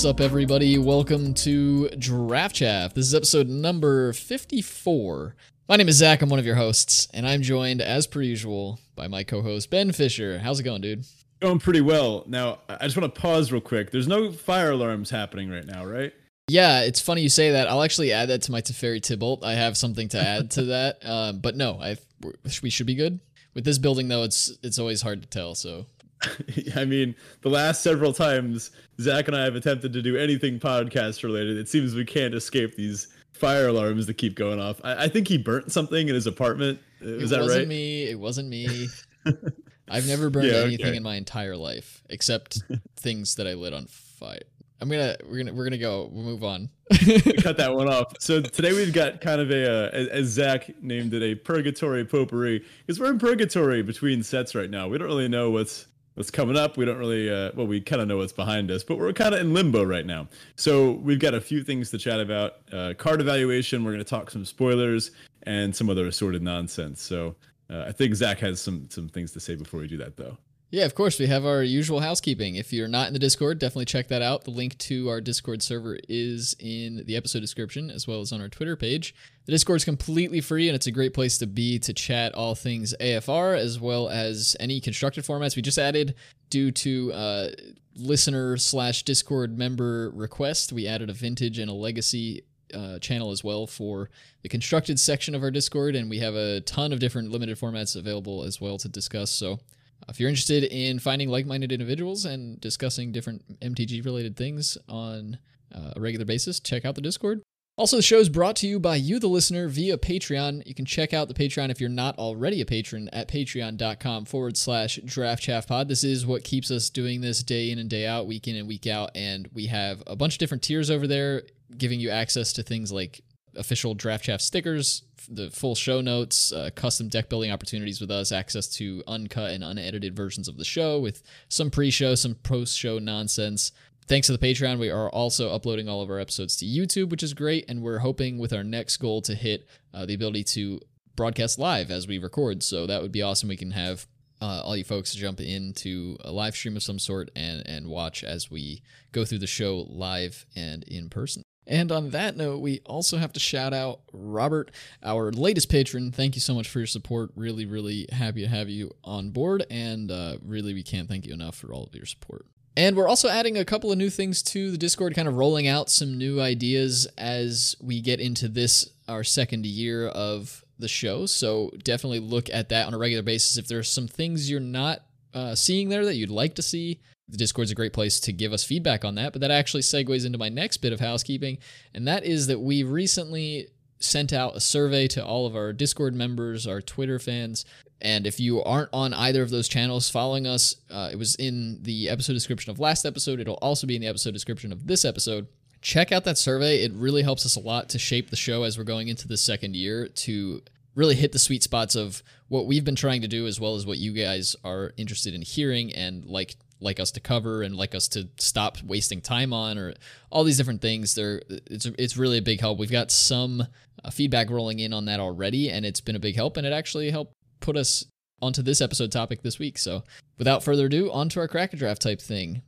What's up, everybody? Welcome to Draft Chaff. This is episode number 54. My name is Zach. I'm one of your hosts, and I'm joined, as per usual, by my co host, Ben Fisher. How's it going, dude? Going pretty well. Now, I just want to pause real quick. There's no fire alarms happening right now, right? Yeah, it's funny you say that. I'll actually add that to my Teferi Tibalt. I have something to add to that. Um, but no, I we should be good. With this building, though, it's it's always hard to tell. So I mean, the last several times Zach and I have attempted to do anything podcast related, it seems we can't escape these fire alarms that keep going off. I, I think he burnt something in his apartment. Is it that wasn't right? me. It wasn't me. I've never burned Yeah, anything okay. in my entire life except things that I lit on fire. I'm gonna we're gonna we're gonna go. We'll move on. Cut that one off. So today we've got kind of a, uh, as Zach named it, a purgatory potpourri, because we're in purgatory between sets right now. We don't really know what's what's coming up. We don't really, uh, well, we kind of know what's behind us, but we're kind of in limbo right now. So we've got a few things to chat about. Uh, card evaluation. We're going to talk some spoilers and some other assorted nonsense. So uh, I think Zach has some some things to say before we do that, though. Yeah, of course. We have our usual housekeeping. If you're not in the Discord, definitely check that out. The link to our Discord server is in the episode description as well as on our Twitter page. The Discord is completely free and it's a great place to be to chat all things AFR as well as any constructed formats we just added due to uh, listener slash Discord member request. We added a vintage and a legacy uh, channel as well for the constructed section of our Discord, and we have a ton of different limited formats available as well to discuss. So if you're interested in finding like-minded individuals and discussing different MTG related things on uh, a regular basis, check out the Discord. Also, the show is brought to you by you, the listener, via Patreon. You can check out the Patreon if you're not already a patron at patreon.com forward slash draft chaff pod. This is what keeps us doing this day in and day out, week in and week out. And we have a bunch of different tiers over there giving you access to things like official draft chaff stickers, the full show notes, uh, custom deck building opportunities with us, access to uncut and unedited versions of the show with some pre-show, some post-show nonsense. Thanks to the Patreon, we are also uploading all of our episodes to YouTube, which is great, and we're hoping with our next goal to hit uh, the ability to broadcast live as we record. So that would be awesome. We can have uh, all you folks jump into a live stream of some sort and and watch as we go through the show live and in person. And on that note, we also have to shout out Robert, our latest patron. Thank you so much for your support. Really, really happy to have you on board. And uh, really, we can't thank you enough for all of your support. And we're also adding a couple of new things to the Discord, kind of rolling out some new ideas as we get into this, our second year of the show. So definitely look at that on a regular basis. If there's some things you're not uh, seeing there that you'd like to see, the Discord's a great place to give us feedback on that. But that actually segues into my next bit of housekeeping, and that is that we recently sent out a survey to all of our Discord members, our Twitter fans. And if you aren't on either of those channels following us, uh, it was in the episode description of last episode. It'll also be in the episode description of this episode. Check out that survey. It really helps us a lot to shape the show as we're going into the second year to really hit the sweet spots of what we've been trying to do as well as what you guys are interested in hearing and like like us to cover and like us to stop wasting time on or all these different things there it's it's really a big help we've got some uh, feedback rolling in on that already and it's been a big help and it actually helped put us onto this episode topic this week so without further ado on to our crack a draft type thing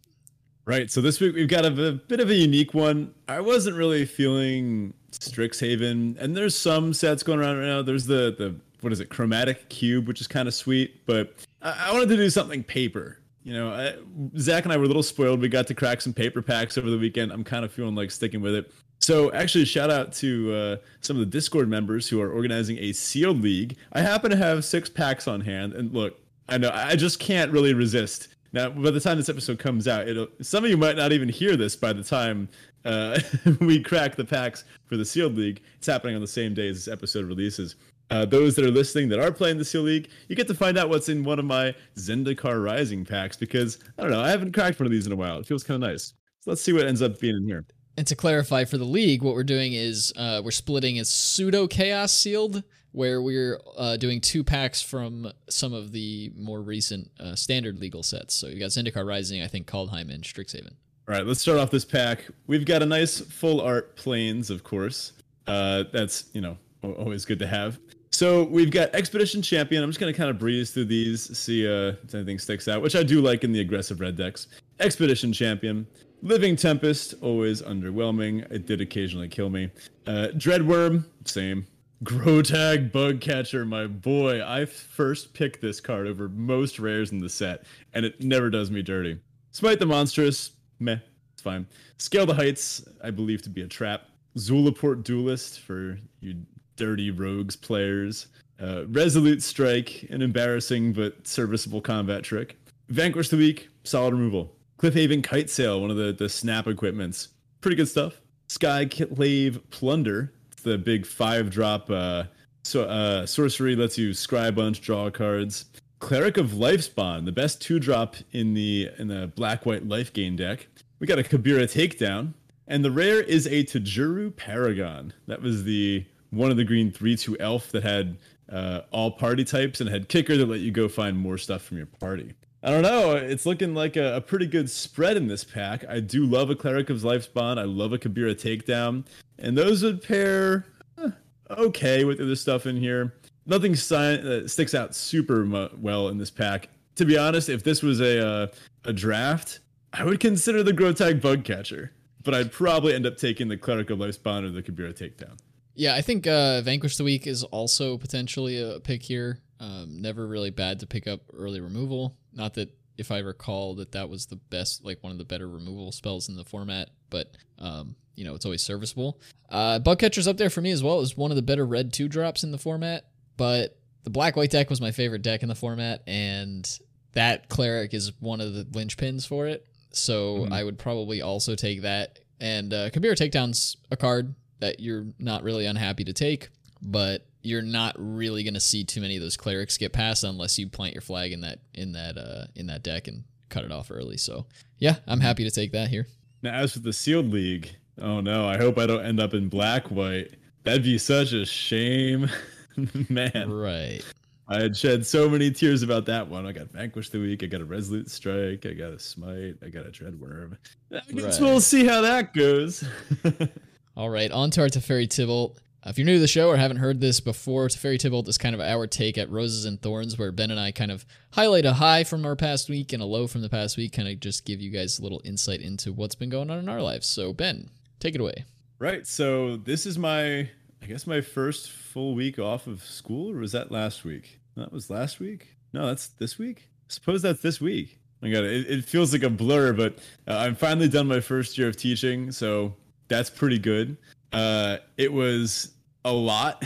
Right. So this week we've got a, a bit of a unique one. I wasn't really feeling Strixhaven, and there's some sets going around right now. There's the the what is it, Chromatic Cube, which is kind of sweet, but I wanted to do something paper. You know, I, Zach and I were a little spoiled. We got to crack some paper packs over the weekend. I'm kind of feeling like sticking with it. So actually, shout out to uh, some of the Discord members who are organizing a sealed league. I happen to have six packs on hand, and look, I know I just can't really resist. Now, by the time this episode comes out, some of you might not even hear this by the time uh, we crack the packs for the sealed league. It's happening on the same day as this episode releases. Uh, those that are listening that are playing the Seal League, you get to find out what's in one of my Zendikar Rising packs because I don't know, I haven't cracked one of these in a while. It feels kind of nice. So let's see what ends up being in here. And to clarify for the league, what we're doing is uh, we're splitting as pseudo chaos sealed, where we're uh, doing two packs from some of the more recent uh, standard legal sets. So you got Zendikar Rising, I think Kaldheim, and Strixhaven. All right, let's start off this pack. We've got a nice full art planes, of course. Uh, that's you know always good to have. So we've got Expedition Champion. I'm just gonna kind of breeze through these, see uh, if anything sticks out, which I do like in the aggressive red decks. Expedition Champion. Living Tempest, always underwhelming. It did occasionally kill me. Uh, Dreadwurm, same. Grotag Bugcatcher, my boy. I first picked this card over most rares in the set, and it never does me dirty. Smite the Monstrous, meh, it's fine. Scale the Heights, I believe to be a trap. Zulaport Duelist for you dirty rogues players. Uh, Resolute Strike, an embarrassing but serviceable combat trick. Vanquish the Weak, solid removal. Cliffhaven Kitesail, one of the, the snap equipments. Pretty good stuff. Skyclave Plunder, the big five drop uh, so, uh, sorcery, lets you scry bunch, draw cards. Cleric of Life's Bond, the best two drop in the in the black white life gain deck. We got a Kabira takedown, and the rare is a Tajuru Paragon. That was the one of the green three two elf that had uh, all party types and had kicker that let you go find more stuff from your party. I don't know. It's looking like a, a, pretty good spread in this pack. I do love a Cleric of Life's Bond. I love a Kabira Takedown. And those would pair eh, okay with the other stuff in here. Nothing si- sticks out super mu- well in this pack. To be honest, if this was a uh, a draft, I would consider the Grotag Bugcatcher. But I'd probably end up taking the Cleric of Life's Bond or the Kabira Takedown. Yeah, I think uh, Vanquish the Weak is also potentially a pick here. Um, never really bad to pick up early removal. Not that if I recall that that was the best, like one of the better removal spells in the format, but um, you know it's always serviceable. Uh, Bugcatcher's up there for me as well as one of the better red two drops in the format, but the black white deck was my favorite deck in the format, and that cleric is one of the linchpins for it. So mm-hmm. I would probably also take that. And uh, Kabira Takedown's a card that you're not really unhappy to take, but you're not really going to see too many of those clerics get past unless you plant your flag in that in that uh, in that deck and cut it off early. So yeah, I'm happy to take that here. Now, as for the sealed league, oh no, I hope I don't end up in black white. That'd be such a shame, man. Right. I had shed so many tears about that one. I got Vanquish the Weak. I got a Resolute Strike. I got a Smite. I got a Dreadwurm. I guess right. we'll see how that goes. All right, on to our Teferi Tibalt. Uh, if you're new to the show or haven't heard this before, Teferi Tibalt is kind of our take at Roses and Thorns, where Ben and I kind of highlight a high from our past week and a low from the past week, kind of just give you guys a little insight into what's been going on in our lives. So, Ben, take it away. Right. So, this is my, I guess, my first full week off of school, or was that last week? That was last week? No, that's this week? I suppose that's this week. Oh my God, it, it feels like a blur, but uh, I'm finally done my first year of teaching. So, that's pretty good. Uh, it was a lot.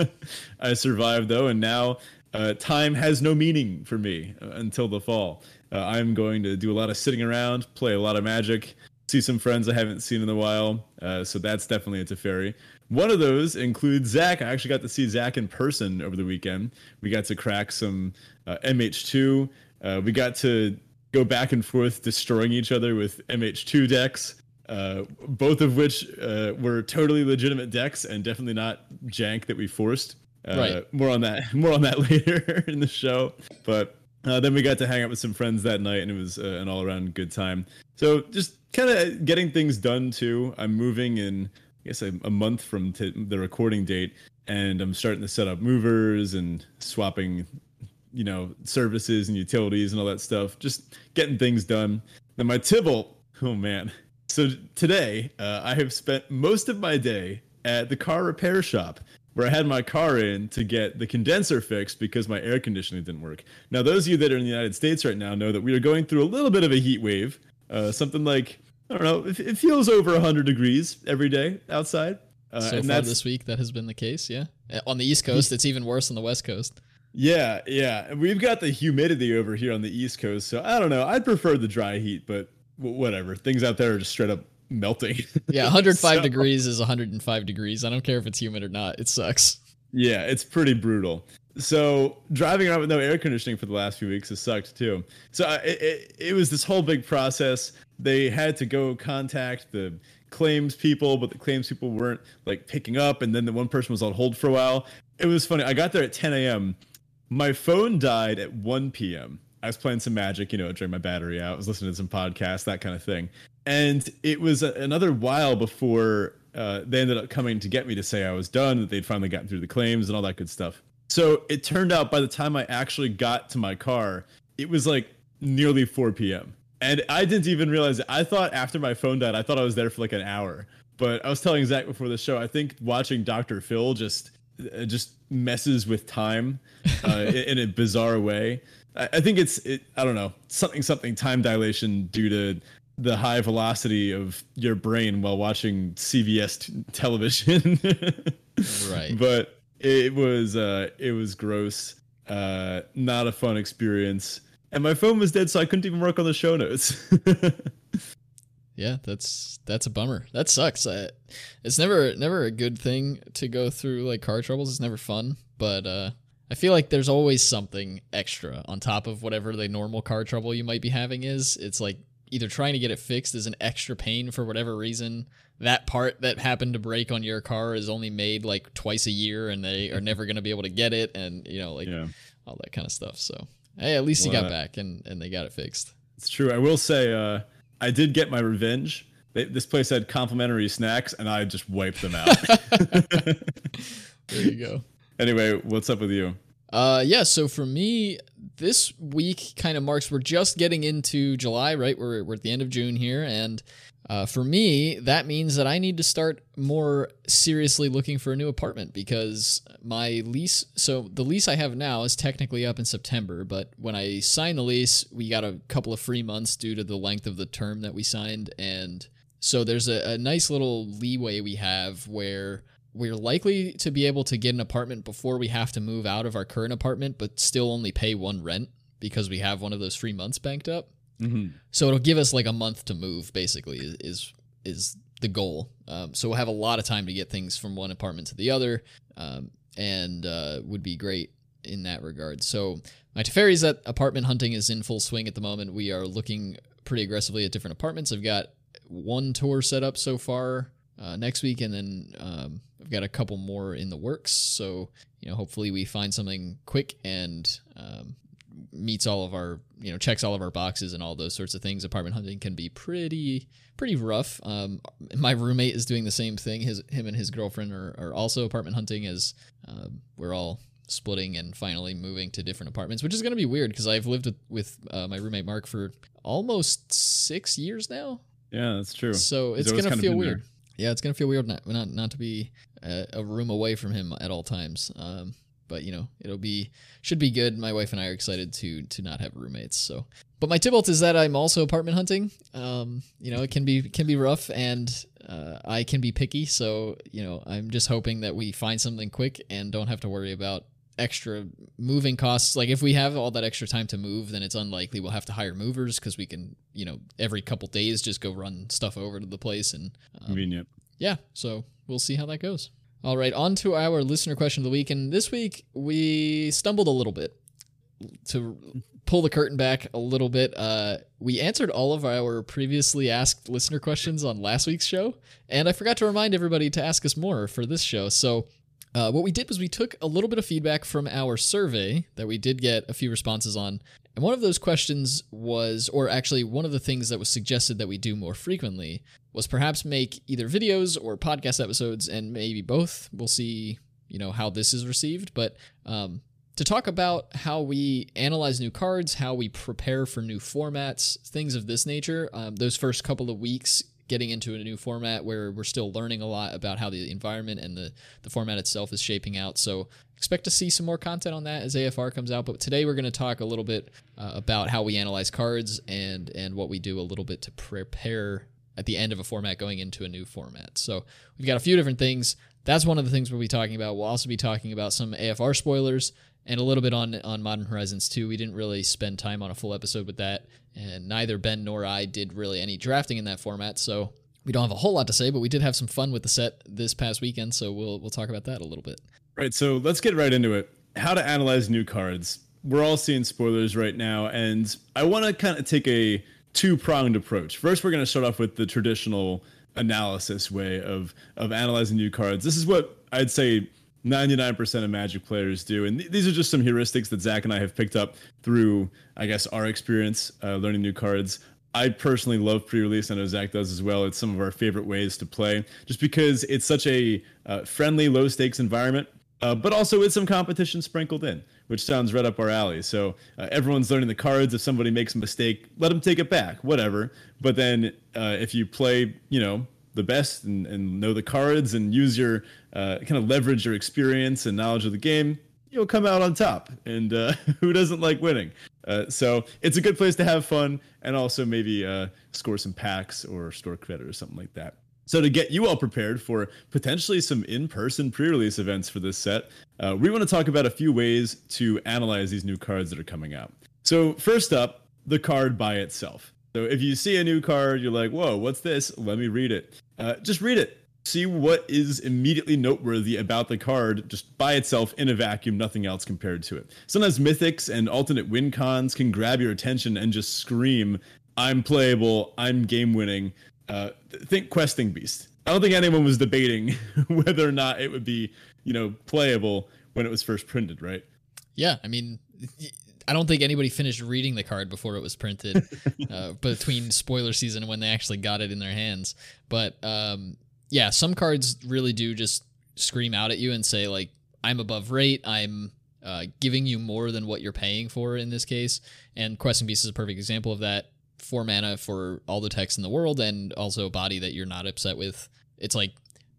I survived though, and now uh, time has no meaning for me uh, until the fall. Uh, I'm going to do a lot of sitting around, play a lot of Magic, see some friends I haven't seen in a while. Uh, so that's definitely a Teferi. One of those includes Zach. I actually got to see Zach in person over the weekend. We got to crack some uh, MH2. Uh, we got to go back and forth destroying each other with MH2 decks. Uh, both of which uh, were totally legitimate decks and definitely not jank that we forced. Uh, right. More on that. More on that later in the show. But uh, then we got to hang out with some friends that night, and it was uh, an all-around good time. So just kind of getting things done too. I'm moving in, I guess, a, a month from t- the recording date, and I'm starting to set up movers and swapping, you know, services and utilities and all that stuff. Just getting things done. Then my Tibalt. oh man, so today, uh, I have spent most of my day at the car repair shop where I had my car in to get the condenser fixed because my air conditioning didn't work. Now, those of you that are in the United States right now know that we are going through a little bit of a heat wave. Uh, something like I don't know, it, it feels over 100 degrees every day outside. Uh, so far this week, that has been the case. Yeah, on the East Coast, it's even worse on the West Coast. Yeah, yeah, we've got the humidity over here on the East Coast, so I don't know. I'd prefer the dry heat, but whatever. Things out there are just straight up melting. yeah, 105 so, degrees is 105 degrees. I don't care if it's humid or not. It sucks. Yeah, it's pretty brutal. So driving around with no air conditioning for the last few weeks has sucked too. So it, it, it was this whole big process. They had to go contact the claims people, but the claims people weren't like picking up, and then the one person was on hold for a while. It was funny. I got there at 10 a.m. My phone died at 1 p.m. I was playing some Magic, you know, drain my battery out. I was listening to some podcasts, that kind of thing. And it was a, another while before uh, they ended up coming to get me to say I was done, that they'd finally gotten through the claims and all that good stuff. So it turned out by the time I actually got to my car, it was like nearly 4 p.m. And I didn't even realize it. I thought after my phone died, I thought I was there for like an hour. But I was telling Zach before the show, I think watching Dr. Phil just uh, just messes with time uh, in a bizarre way. I, I think it's it, I don't know something something time dilation due to the high velocity of your brain while watching CBS t- television. right. But it was uh, it was gross. Uh, not a fun experience. And my phone was dead, so I couldn't even work on the show notes. yeah, that's that's a bummer. That sucks. Uh, it's never never a good thing to go through like car troubles. It's never fun, but uh, I feel like there's always something extra on top of whatever the normal car trouble you might be having is. It's like either trying to get it fixed is an extra pain for whatever reason. That part that happened to break on your car is only made like twice a year and they are never going to be able to get it and you know like yeah. all that kind of stuff. So, hey, at least well, you got back and and they got it fixed. It's true. I will say uh I did get my revenge. They, this place had complimentary snacks and I just wiped them out. there you go. Anyway, what's up with you? Uh, yeah. So for me, this week kind of marks we're just getting into July, right? We're we're at the end of June here, and uh, for me, that means that I need to start more seriously looking for a new apartment because my lease. So the lease I have now is technically up in September, but when I signed the lease, we got a couple of free months due to the length of the term that we signed, and so there's a, a nice little leeway we have where we're likely to be able to get an apartment before we have to move out of our current apartment, but still only pay one rent because we have one of those free months banked up. Mm-hmm. So it'll give us like a month to move. Basically, is is the goal. Um, so we'll have a lot of time to get things from one apartment to the other, um, and uh, would be great in that regard. So my Teferi's that apartment hunting is in full swing at the moment. We are looking pretty aggressively at different apartments. I've got one tour set up so far uh, next week, and then um, I've got a couple more in the works. So you know, hopefully we find something quick and um, meets all of our you know checks all of our boxes and all those sorts of things. Apartment hunting can be pretty pretty rough. Um, my roommate is doing the same thing. His him and his girlfriend are, are also apartment hunting as uh, we're all splitting and finally moving to different apartments, which is going to be weird because I've lived with, with uh, my roommate Mark for almost six years now. Yeah, that's true. So it's going to feel weird. There yeah, it's gonna feel weird not not, not to be a, a room away from him at all times. Um, but you know, it'll be should be good. My wife and I are excited to to not have roommates. So, but my tibalt is that I'm also apartment hunting. Um, you know, it can be can be rough, and uh, I can be picky. So, you know, I'm just hoping that we find something quick and don't have to worry about extra moving costs. Like if we have all that extra time to move, then it's unlikely we'll have to hire movers because we can, you know, every couple days just go run stuff over to the place and um, convenient. Yeah, so we'll see how that goes. All right, on to our listener question of the week, and this week we stumbled a little bit to pull the curtain back a little bit. Uh, we answered all of our previously asked listener questions on last week's show, and I forgot to remind everybody to ask us more for this show. So uh, what we did was we took a little bit of feedback from our survey that we did get a few responses on. And one of those questions was, or actually, one of the things that was suggested that we do more frequently was perhaps make either videos or podcast episodes, and maybe both. We'll see, you know, how this is received. But um, to talk about how we analyze new cards, how we prepare for new formats, things of this nature. Um, those first couple of weeks getting into a new format where we're still learning a lot about how the environment and the, the format itself is shaping out. So expect to see some more content on that as AFR comes out. But today we're going to talk a little bit uh, about how we analyze cards and and what we do a little bit to prepare at the end of a format going into a new format. So we've got a few different things. That's one of the things we'll be talking about. We'll also be talking about some AFR spoilers and a little bit on on Modern Horizons 2. We didn't really spend time on a full episode with that, and neither Ben nor I did really any drafting in that format, so we don't have a whole lot to say, but we did have some fun with the set this past weekend, so we'll we'll talk about that a little bit. Right, so let's get right into it. How to analyze new cards. We're all seeing spoilers right now, and I want to kind of take a two-pronged approach. First, we're going to start off with the traditional analysis way of of analyzing new cards. This is what I'd say 99% of Magic players do. And th- these are just some heuristics that Zach and I have picked up through, I guess, our experience uh, learning new cards. I personally love pre-release. I know Zach does as well. It's some of our favorite ways to play, just because it's such a uh, friendly, low-stakes environment. Uh, but also with some competition sprinkled in, which sounds right up our alley. So uh, everyone's learning the cards. If somebody makes a mistake, let them take it back, whatever. But then uh, if you play, you know, the best and, and know the cards and use your uh, kind of leverage your experience and knowledge of the game, you'll come out on top. And uh, who doesn't like winning? Uh, so it's a good place to have fun and also maybe uh, score some packs or store credit or something like that. So to get you all prepared for potentially some in-person pre-release events for this set, uh, we want to talk about a few ways to analyze these new cards that are coming out. So first up, the card by itself. So if you see a new card, you're like, "Whoa, what's this? Let me read it." Uh, just read it. See what is immediately noteworthy about the card just by itself in a vacuum, nothing else compared to it. Sometimes mythics and alternate win cons can grab your attention and just scream, "I'm playable. I'm game winning." Uh, think questing beast. I don't think anyone was debating whether or not it would be, you know, playable when it was first printed, right? Yeah, I mean, I don't think anybody finished reading the card before it was printed, uh, between spoiler season and when they actually got it in their hands. But um, yeah, some cards really do just scream out at you and say like, "I'm above rate. I'm uh, giving you more than what you're paying for." In this case, and Questing Beast is a perfect example of that four mana for all the text in the world and also a body that you're not upset with. It's like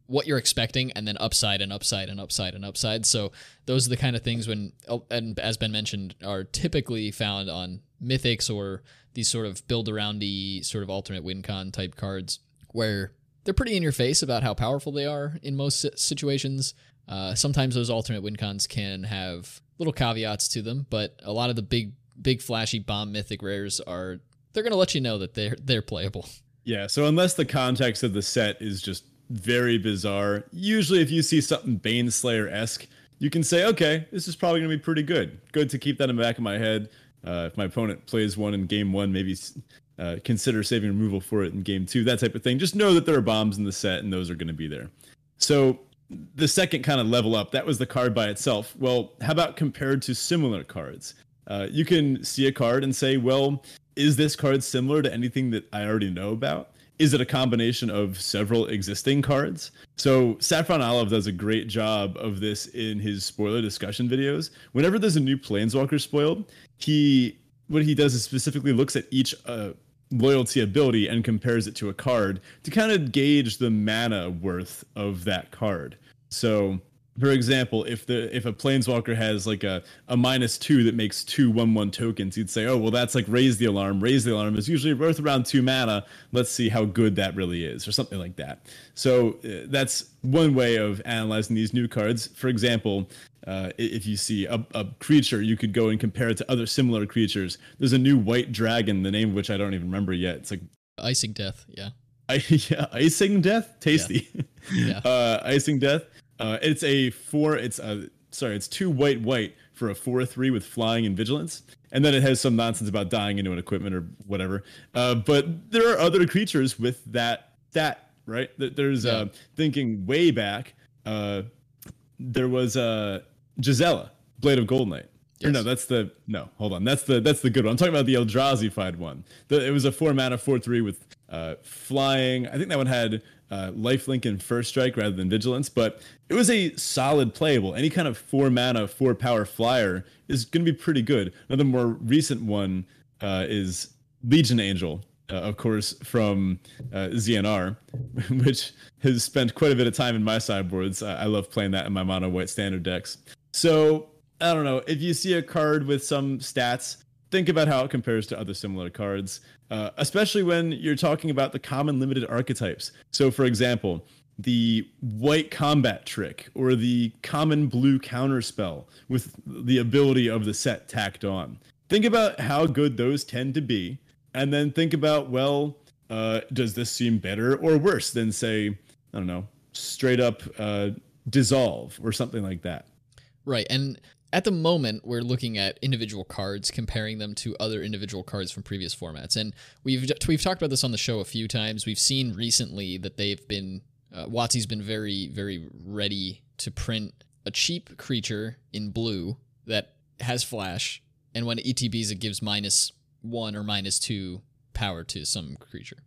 what you're expecting and then upside and upside and upside and upside. So those are the kind of things when oh, and as Ben mentioned are typically found on mythics or these sort of build around the sort of alternate win con type cards where they're pretty in your face about how powerful they are in most situations. Uh, sometimes those alternate win cons can have little caveats to them, but a lot of the big big flashy bomb mythic rares are they're going to let you know that they're they're playable. Yeah, so unless the context of the set is just very bizarre, usually if you see something Baneslayer esque, you can say, okay, this is probably going to be pretty good. Good to keep that in the back of my head. Uh, if my opponent plays one in game one, maybe uh, consider saving removal for it in game two, that type of thing. Just know that there are bombs in the set and those are going to be there. So the second kind of level up, that was the card by itself. Well, how about compared to similar cards? Uh, you can see a card and say, well, is this card similar to anything that I already know about? Is it a combination of several existing cards? So Saffron Olive does a great job of this in his spoiler discussion videos. Whenever there's a new Planeswalker spoiled, he what he does is specifically looks at each uh, loyalty ability and compares it to a card to kind of gauge the mana worth of that card. So for example, if the if a planeswalker has like a, a minus two that makes two one one tokens, you'd say, oh well, that's like raise the alarm. Raise the alarm is usually worth around two mana. Let's see how good that really is, or something like that. So uh, that's one way of analyzing these new cards. For example, uh, if you see a, a creature, you could go and compare it to other similar creatures. There's a new white dragon, the name of which I don't even remember yet. It's like icing death. Yeah. I, yeah, icing death, tasty. Yeah. yeah. uh, icing death uh, it's a four. It's a sorry. It's two white white for a four three with flying and vigilance, and then it has some nonsense about dying into an equipment or whatever. Uh, but there are other creatures with that that right. There's yeah. uh, thinking way back. Uh, there was uh, Gisela, Blade of Goldnight. Yes. Or no, that's the no. Hold on, that's the that's the good one. I'm talking about the Eldrazi-fied one. The, it was a four mana four three with uh, flying. I think that one had uh, lifelink and first strike rather than vigilance, but it was a solid playable. Any kind of four mana, four power flyer is going to be pretty good. Another more recent one uh, is Legion Angel, uh, of course, from uh, ZNR, which has spent quite a bit of time in my sideboards. I love playing that in my mono white standard decks. So I don't know if you see a card with some stats think about how it compares to other similar cards, uh, especially when you're talking about the common limited archetypes. So, for example, the white combat trick or the common blue counterspell with the ability of the set tacked on. Think about how good those tend to be, and then think about, well, uh, does this seem better or worse than, say, I don't know, straight up uh, dissolve or something like that? Right. And at the moment we're looking at individual cards comparing them to other individual cards from previous formats and we've we've talked about this on the show a few times we've seen recently that they've been uh, WotC's been very very ready to print a cheap creature in blue that has flash and when it ETBs it gives minus 1 or minus 2 power to some creature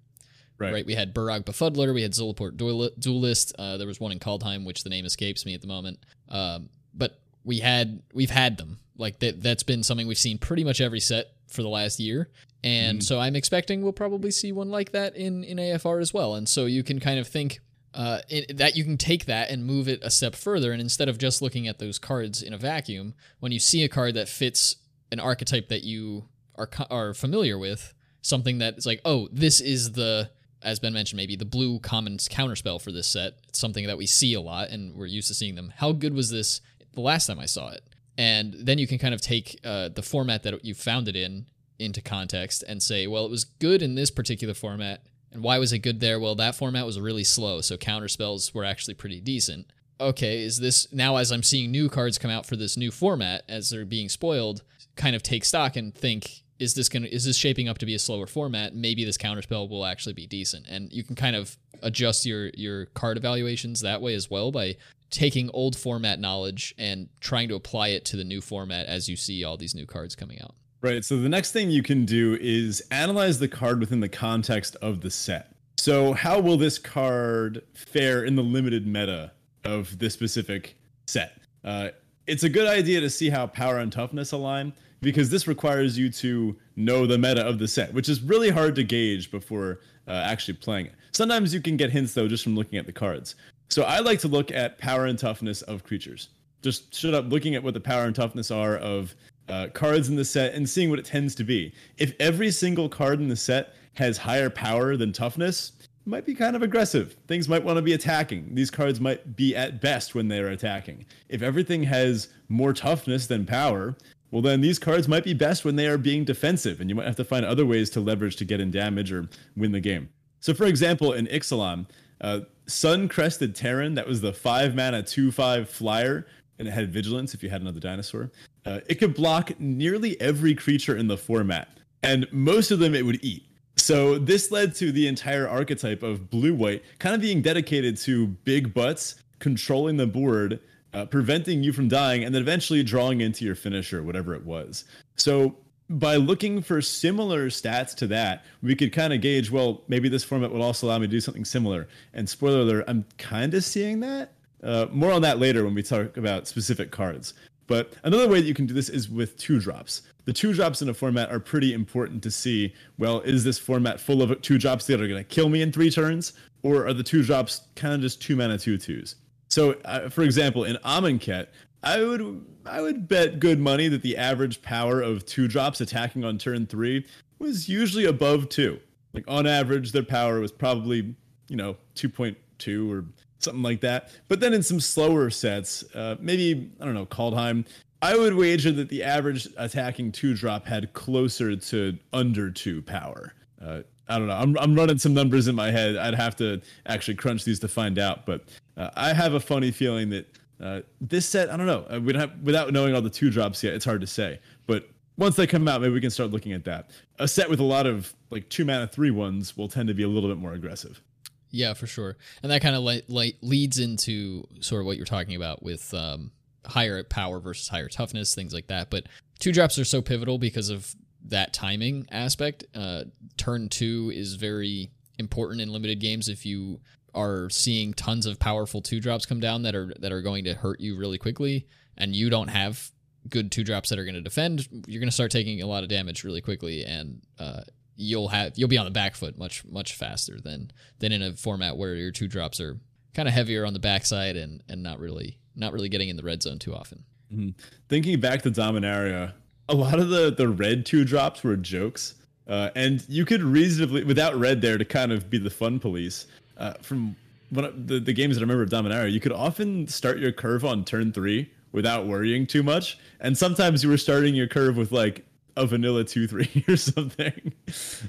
Right. right. We had Burrog Befuddler, we had Zulaport Duelist, uh, there was one in Kaldheim, which the name escapes me at the moment. Um, but we had we've had them like that that's been something we've seen pretty much every set for the last year and mm. so i'm expecting we'll probably see one like that in in afr as well and so you can kind of think uh, it, that you can take that and move it a step further and instead of just looking at those cards in a vacuum when you see a card that fits an archetype that you are are familiar with something that is like oh this is the as Ben mentioned, maybe the blue common counterspell for this set. It's something that we see a lot and we're used to seeing them. How good was this the last time I saw it? And then you can kind of take uh, the format that you found it in into context and say, well, it was good in this particular format. And why was it good there? Well, that format was really slow, so counterspells were actually pretty decent. Okay, is this now as I'm seeing new cards come out for this new format as they're being spoiled, kind of take stock and think, is this going to is this shaping up to be a slower format? Maybe this counterspell will actually be decent, and you can kind of adjust your your card evaluations that way as well by taking old format knowledge and trying to apply it to the new format as you see all these new cards coming out. Right. So the next thing you can do is analyze the card within the context of the set. So how will this card fare in the limited meta of this specific set? Uh, it's a good idea to see how power and toughness align because this requires you to know the meta of the set, which is really hard to gauge before uh, actually playing it. Sometimes you can get hints though just from looking at the cards. So I like to look at power and toughness of creatures. Just shut up looking at what the power and toughness are of uh, cards in the set and seeing what it tends to be. If every single card in the set has higher power than toughness, it might be kind of aggressive. Things might want to be attacking. These cards might be at best when they're attacking. If everything has more toughness than power, well, then these cards might be best when they are being defensive, and you might have to find other ways to leverage to get in damage or win the game. So, for example, in Ixalan, uh, Sun Crested Pterodon, that was the five mana, two five flyer, and it had vigilance if you had another dinosaur. Uh, it could block nearly every creature in the format, and most of them it would eat. So this led to the entire archetype of blue white kind of being dedicated to big butts controlling the board uh, preventing you from dying, and then eventually drawing into your finisher, whatever it was. So by looking for similar stats to that, we could kind of gauge, well, maybe this format would also allow me to do something similar. And spoiler alert, I'm kind of seeing that. Uh, more on that later when we talk about specific cards. But another way that you can do this is with two drops. The two drops in a format are pretty important to see. Well, is this format full of two drops that are going to kill me in three turns? Or are the two drops kind of just two mana two twos? So, uh, for example, in Amonkhet, I would I would bet good money that the average power of two drops attacking on turn three was usually above two. Like on average, their power was probably you know 2.2 or something like that. But then in some slower sets, uh, maybe I don't know Kaldheim, I would wager that the average attacking two drop had closer to under two power. Uh, I don't know. I'm, I'm running some numbers in my head. I'd have to actually crunch these to find out. But uh, I have a funny feeling that uh, this set, I don't know. Uh, we have, without knowing all the two drops yet, it's hard to say. But once they come out, maybe we can start looking at that. A set with a lot of like two mana three ones will tend to be a little bit more aggressive. Yeah, for sure. And that kind of like, like leads into sort of what you're talking about with um, higher power versus higher toughness, things like that. But two drops are so pivotal because of that timing aspect. Uh, turn two is very important in limited games if you are seeing tons of powerful two drops come down that are that are going to hurt you really quickly, and you don't have good two drops that are going to defend, you're going to start taking a lot of damage really quickly, and uh, you'll have you'll be on the back foot much much faster than than in a format where your two drops are kind of heavier on the backside and and not really not really getting in the red zone too often. Mm-hmm. Thinking back to Dominaria, a lot of the the red two drops were jokes. Uh, and you could reasonably, without red there to kind of be the fun police, uh, from what the, the games that I remember of Dominaria, you could often start your curve on turn three without worrying too much. And sometimes you were starting your curve with like a vanilla 2 3 or something.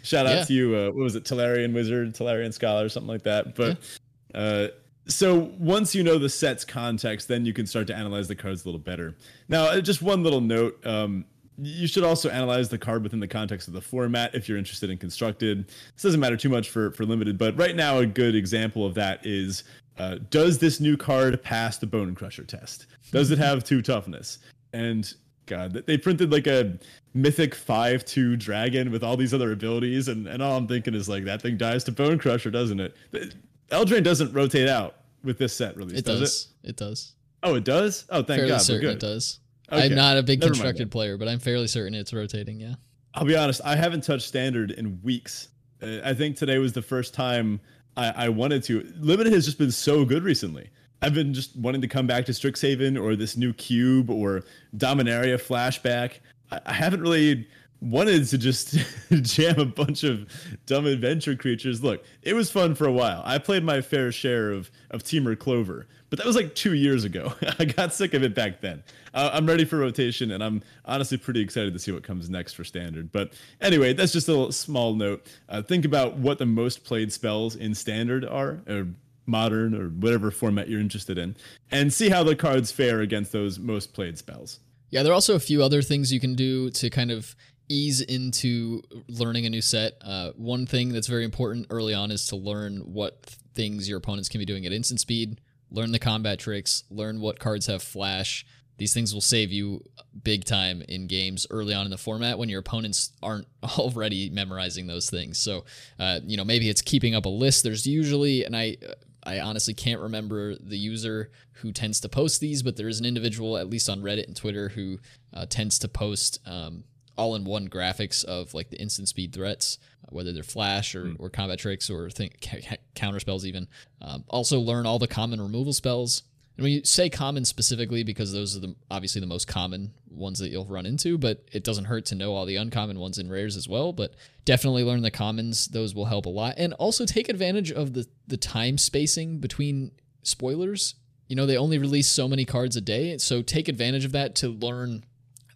Shout out yeah. to you. Uh, what was it? Tolarian Wizard, Tolarian Scholar, something like that. But yeah. uh, so once you know the set's context, then you can start to analyze the cards a little better. Now, uh, just one little note. Um, you should also analyze the card within the context of the format if you're interested in constructed. This doesn't matter too much for for limited, but right now a good example of that is uh, does this new card pass the Bonecrusher test? Does it have two toughness? And God, they printed like a mythic five two dragon with all these other abilities, and and all I'm thinking is like that thing dies to Bonecrusher, doesn't it? Eldraine doesn't rotate out with this set release, it does, does, it? It does. Oh, it does. Oh, thank fairly God. certain We're it does. Okay. I'm not a big Never constructed player, but I'm fairly certain it's rotating. Yeah. I'll be honest. I haven't touched standard in weeks. Uh, I think today was the first time I, I wanted to. Limited has just been so good recently. I've been just wanting to come back to Strixhaven or this new cube or Dominaria flashback. I, I haven't really wanted to just jam a bunch of dumb adventure creatures. Look, it was fun for a while. I played my fair share of of Temur Clover, but that was like two years ago. I got sick of it back then. Uh, I'm ready for rotation, and I'm honestly pretty excited to see what comes next for standard. But anyway, that's just a small note. Uh, think about what the most played spells in standard are, or modern, or whatever format you're interested in, and see how the cards fare against those most played spells. Yeah, there are also a few other things you can do to kind of ease into learning a new set. Uh, one thing that's very important early on is to learn what th- things your opponents can be doing at instant speed, learn the combat tricks, learn what cards have flash. These things will save you big time in games early on in the format when your opponents aren't already memorizing those things. So, uh, you know, maybe it's keeping up a list. There's usually, and I, I honestly can't remember the user who tends to post these, but there is an individual, at least on Reddit and Twitter, who uh, tends to post um, all in one graphics of like the instant speed threats, whether they're flash or, or combat tricks or think counter spells, even. Um, also, learn all the common removal spells. And when you say common specifically, because those are the obviously the most common ones that you'll run into, but it doesn't hurt to know all the uncommon ones in rares as well. But definitely learn the commons; those will help a lot. And also take advantage of the the time spacing between spoilers. You know, they only release so many cards a day, so take advantage of that to learn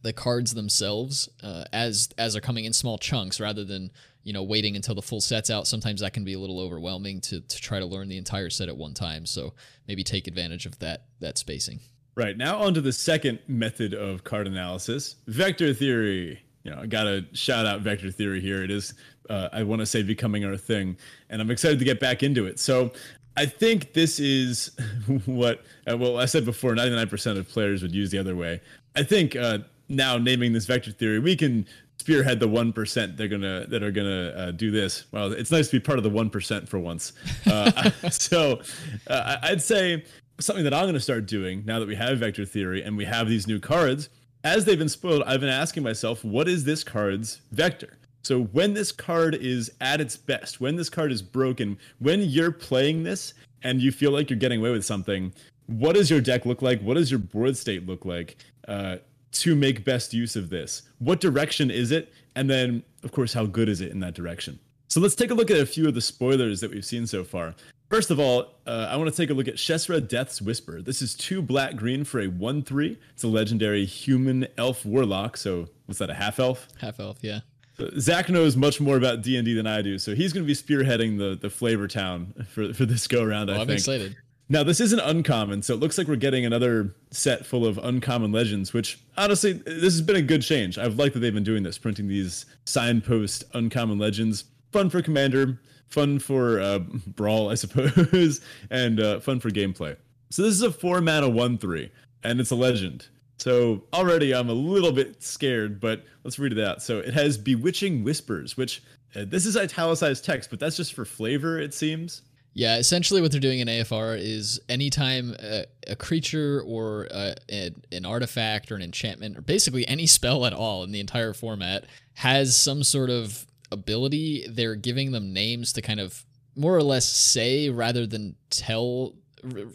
the cards themselves uh, as as they're coming in small chunks rather than you know waiting until the full set's out sometimes that can be a little overwhelming to, to try to learn the entire set at one time so maybe take advantage of that that spacing Right now, on to the second method of card analysis: vector theory. You know, I gotta shout out vector theory here. It is, uh, I want to say, becoming our thing, and I'm excited to get back into it. So, I think this is what, uh, well, I said before, 99% of players would use the other way. I think uh, now naming this vector theory, we can spearhead the one percent they're gonna that are gonna uh, do this. Well, it's nice to be part of the one percent for once. Uh, so, uh, I'd say something that I'm to start doing now that we have vector theory and we have these new cards. As they've been spoiled, I've been asking myself, what is this card's vector? So when this card is at its best, when this card is broken, when you're playing this and you feel like you're getting away with something, what does your deck look like? What does your board state look like uh, to make best use of this? What direction is it? And then, of course, how good is it in that direction? So let's take a look at a few of the spoilers that we've seen so far. First of all, uh, I want to take a look at Shessra Death's Whisper. This is two black green for a 1 3. It's a legendary human elf warlock. So, what's that, a half elf? half elf yeah So Zach knows much more about D and D than I do, so he's going to be spearheading the the Flavor Town for for this go around. I well, i'm think. excited Now this isn't uncommon, so it looks like we're getting another set full of uncommon legends. Which honestly, this has been a good change. I've liked that they've been doing this, printing these signpost uncommon legends. Fun for Commander, fun for uh, Brawl, I suppose, and uh, fun for gameplay. So this is a four mana one three, and it's a legend. So already I'm a little bit scared, but let's read it out. So it has Bewitching Whispers, which uh, this is italicized text, but that's just for flavor, it seems. Yeah, essentially what they're doing in AFR is anytime a, a creature or a, an, an artifact or an enchantment or basically any spell at all in the entire format has some sort of ability, they're giving them names to kind of more or less say rather than tell,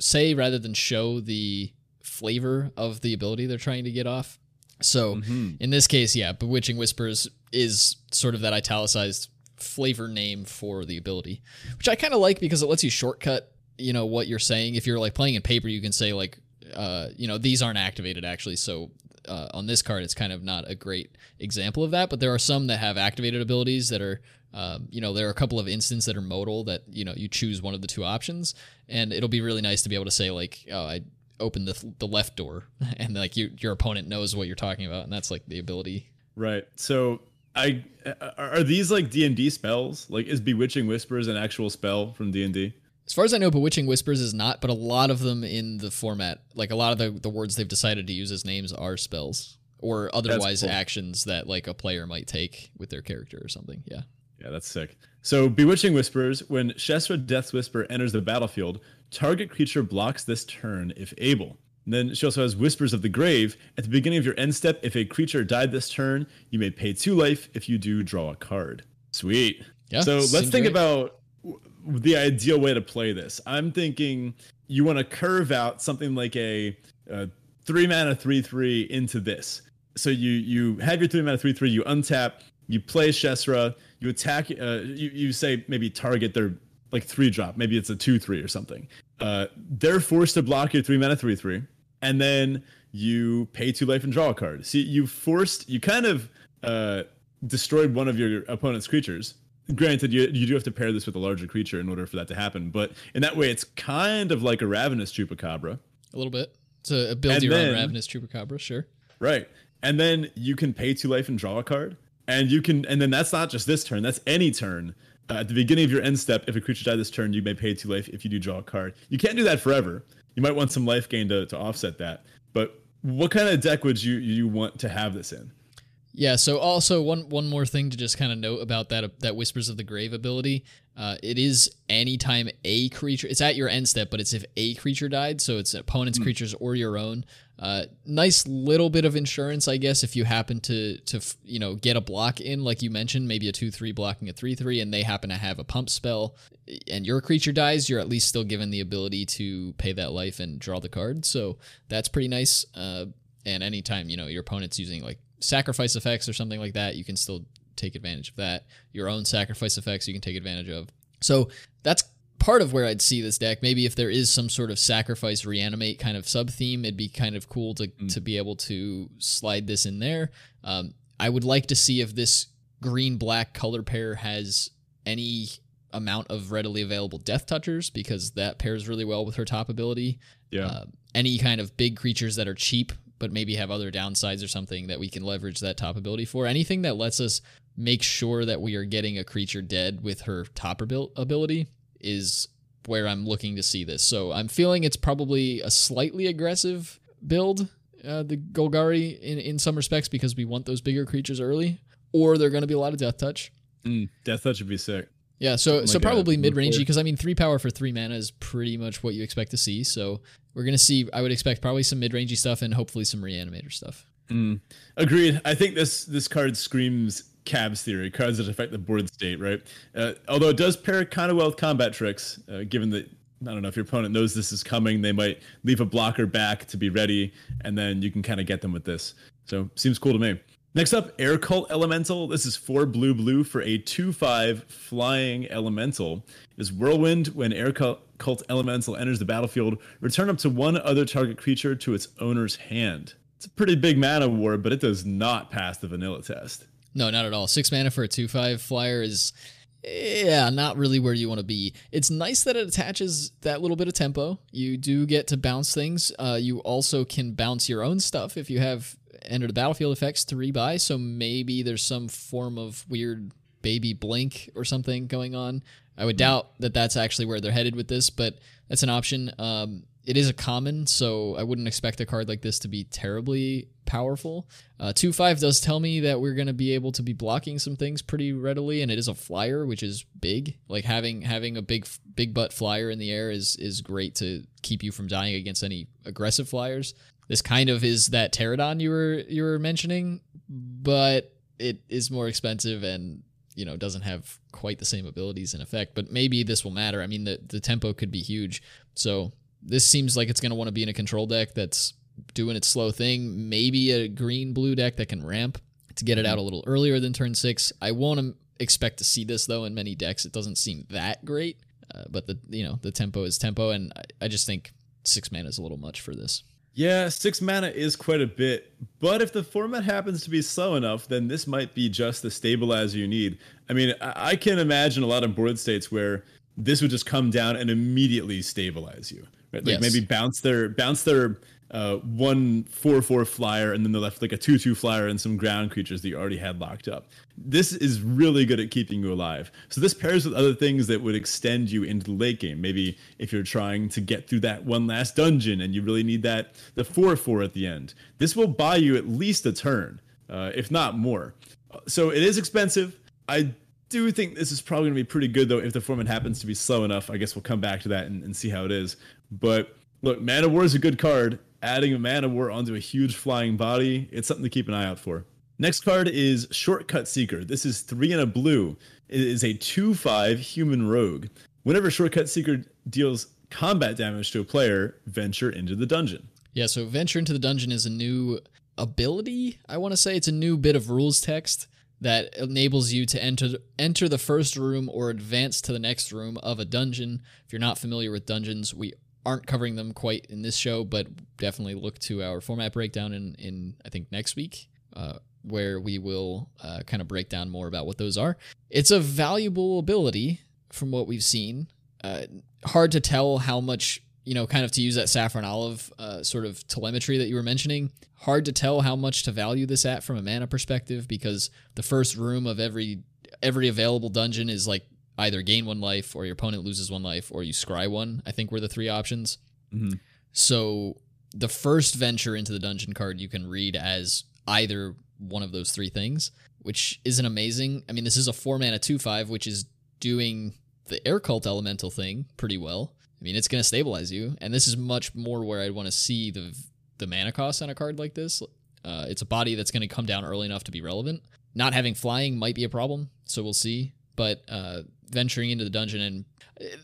say rather than show the flavor of the ability they're trying to get off. So mm-hmm. in this case, yeah, Bewitching Whispers is sort of that italicized flavor name for the ability, which I kind of like because it lets you shortcut, you know, what you're saying. If you're like playing in paper, you can say like, uh, you know, these aren't activated actually. So uh, on this card, it's kind of not a great example of that. But there are some that have activated abilities that are, um, you know, there are a couple of instances that are modal that you know you choose one of the two options, and it'll be really nice to be able to say like, oh, I open the the left door, and like you, your opponent knows what you're talking about, and that's like the ability Right. So I are are these like D and D spells? Like is Bewitching Whispers an actual spell from D and D? As far as I know, Bewitching Whispers is not, but a lot of them in the format, like a lot of the, the words they've decided to use as names are spells or otherwise cool. actions that like a player might take with their character or something. Yeah. Yeah, that's sick. So Bewitching Whispers, when Shessra Death's Whisper enters the battlefield, target creature blocks this turn if able. And then she also has Whispers of the Grave. At the beginning of your end step, if a creature died this turn, you may pay two life. If you do, draw a card. Sweet. Yeah, So let's think great. about w- the ideal way to play this. I'm thinking you want to curve out something like a, a three mana three three into this. So you you have your three mana three three. You untap. You play Shessra. You attack. Uh, you you say maybe target their like three drop. Maybe it's a two three or something. Uh, they're forced to block your three mana three three, and then you pay two life and draw a card. See, you forced. You kind of uh, destroyed one of your opponent's creatures. Granted, you, you do have to pair this with a larger creature in order for that to happen, but in that way, it's kind of like a ravenous chupacabra, a little bit. To build And your own ravenous chupacabra, sure. right? And then you can pay two life and draw a card, and you can, and then that's not just this turn; that's any turn. Uh, at the beginning of your end step, if a creature died this turn, you may pay two life. If you do draw a card, you can't do that forever. You might want some life gain to, to offset that. But what kind of deck would you you want to have this in? Yeah. So also one one more thing to just kind of note about that that Whispers of the Grave ability. Uh, it is anytime a creature. It's at your end step, but it's if a creature died. So it's opponent's creatures or your own. Uh, nice little bit of insurance, I guess, if you happen to to you know get a block in, like you mentioned, maybe a two three blocking a three three, and they happen to have a pump spell, and your creature dies, you're at least still given the ability to pay that life and draw the card. So that's pretty nice. Uh, and anytime you know your opponent's using like sacrifice effects or something like that, you can still take advantage of that. Your own sacrifice effects you can take advantage of. So that's part of where I'd see this deck. Maybe if there is some sort of sacrifice reanimate kind of sub theme, it'd be kind of cool to to be able to slide this in there. Um, I would like to see if this green black color pair has any amount of readily available death touchers because that pairs really well with her top ability Yeah. uh, any kind of big creatures that are cheap but maybe have other downsides or something that we can leverage that top ability for. Anything that lets us make sure that we are getting a creature dead with her top abil- ability is where i'm looking to see this. So i'm feeling it's probably a slightly aggressive build uh, the golgari in, in some respects because we want those bigger creatures early or they're going to be a lot of death touch. Mm, Death Touch would be sick. Yeah, so so like a probably mid rangey because I mean three power for three mana is pretty much what you expect to see. So we're gonna see. I would expect probably some mid rangey stuff and hopefully some reanimator stuff. Mm. Agreed. I think this this card screams Cabs theory, cards that affect the board state, right? Uh, although it does pair kind of well with combat tricks, uh, given that I don't know if your opponent knows this is coming, they might leave a blocker back to be ready, and then you can kind of get them with this. So seems cool to me. Next up, Air Cult Elemental. This is four blue blue for a 2 5 flying elemental. Is Whirlwind. When Air Cult Elemental enters the battlefield, return up to one other target creature to its owner's hand. It's a pretty big Man-o'-War, but it does not pass the vanilla test. No, not at all. Six mana for a two five flyer is yeah, not really where you want to be. It's nice that it attaches that little bit of tempo. You do get to bounce things. Uh, you also can bounce your own stuff if you have enter the battlefield effects to rebuy. So maybe there's some form of weird baby blink or something going on. I would doubt that that's actually where they're headed with this, but that's an option. Um, it is a common, so I wouldn't expect a card like this to be terribly powerful. Uh, two five does tell me that we're going to be able to be blocking some things pretty readily, and it is a flyer, which is big. Like having having a big big butt flyer in the air is is great to keep you from dying against any aggressive flyers. This kind of is that pterodon you were you were mentioning, but it is more expensive and you know doesn't have quite the same abilities and effect. But maybe this will matter. I mean, the the tempo could be huge, so this seems like it's going to want to be in a control deck that's doing its slow thing. Maybe a green blue deck that can ramp to get it out a little earlier than turn six. I won't expect to see this though in many decks. It doesn't seem that great, uh, but the you know the tempo is tempo, and I, I just think six mana is a little much for this. Yeah, six mana is quite a bit, but if the format happens to be slow enough, then this might be just the stabilizer you need. I mean, I, I can imagine a lot of board states where this would just come down and immediately stabilize you. Right? Like Yes. maybe bounce their bounce their uh, one four four flyer, and then they're left like a two two flyer and some ground creatures that you already had locked up. This is really good at keeping you alive. So this pairs with other things that would extend you into the late game. Maybe if you're trying to get through that one last dungeon and you really need that the four four at the end. This will buy you at least a turn, uh, if not more. So it is expensive. I do think this is probably going to be pretty good though if the format happens to be slow enough. I guess we'll come back to that and, and see how it is. But look, Man-o'-War is a good card. Adding a Man-o'-War onto a huge flying body. It's something to keep an eye out for. Next card is Shortcut Seeker. This is three and a blue. It is a 2 5 human rogue. Whenever Shortcut Seeker deals combat damage to a player, venture into the dungeon. Yeah, so venture into the dungeon is a new ability. I want to say it's a new bit of rules text that enables you to enter enter the first room or advance to the next room of a dungeon. If you're not familiar with dungeons, we aren't covering them quite in this show, but definitely look to our format breakdown in in I think next week. Uh, where we will uh, kind of break down more about what those are. It's a valuable ability from what we've seen. Uh, hard to tell how much, you know, kind of to use that saffron olive uh, sort of telemetry that you were mentioning. Hard to tell how much to value this at from a mana perspective because the first room of every every available dungeon is like either gain one life or your opponent loses one life or you scry one. I think were the three options. Mhm. So the first venture into the dungeon card you can read as either one of those three things, which isn't amazing. I mean, this is a four mana two five, which is doing the air cult elemental thing pretty well. I mean, it's going to stabilize you, and this is much more where I'd want to see the the mana cost on a card like this. Uh, it's a body that's going to come down early enough to be relevant. Not having flying might be a problem, so we'll see. But uh, venturing into the dungeon and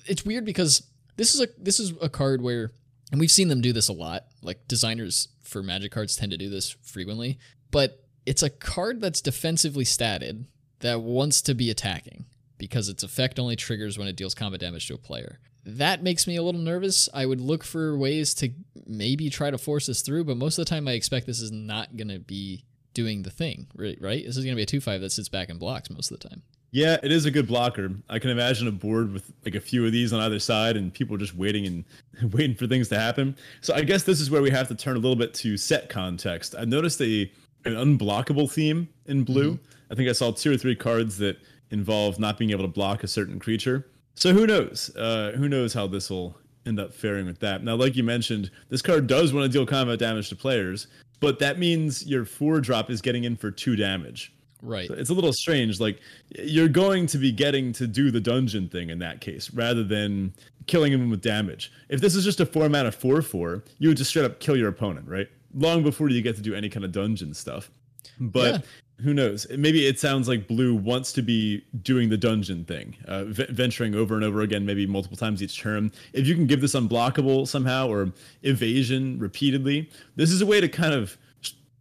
it's weird because this is a this is a card where and we've seen them do this a lot. Like designers for magic cards tend to do this frequently, but it's a card that's defensively statted that wants to be attacking because its effect only triggers when it deals combat damage to a player. That makes me a little nervous. I would look for ways to maybe try to force this through, but most of the time I expect this is not going to be doing the thing, right? This is going to be a 2 5 that sits back and blocks most of the time. Yeah, it is a good blocker. I can imagine a board with like a few of these on either side and people just waiting and waiting for things to happen. So I guess this is where we have to turn a little bit to set context. I've noticed a an unblockable theme in blue. I think I saw two or three cards that involve not being able to block a certain creature. So who knows? Uh, who knows how this will end up faring with that? Now, like you mentioned, this card does want to deal combat damage to players, but that means your four drop is getting in for two damage. Right. It's a little strange. Like you're going to be getting to do the dungeon thing in that case, rather than killing him with damage. If this is just a format of four four, you would just straight up kill your opponent, right? Long before you get to do any kind of dungeon stuff. But Yeah. who knows? Maybe it sounds like Blue wants to be doing the dungeon thing, uh, v- venturing over and over again, maybe multiple times each turn. If you can give this unblockable somehow or evasion repeatedly, this is a way to kind of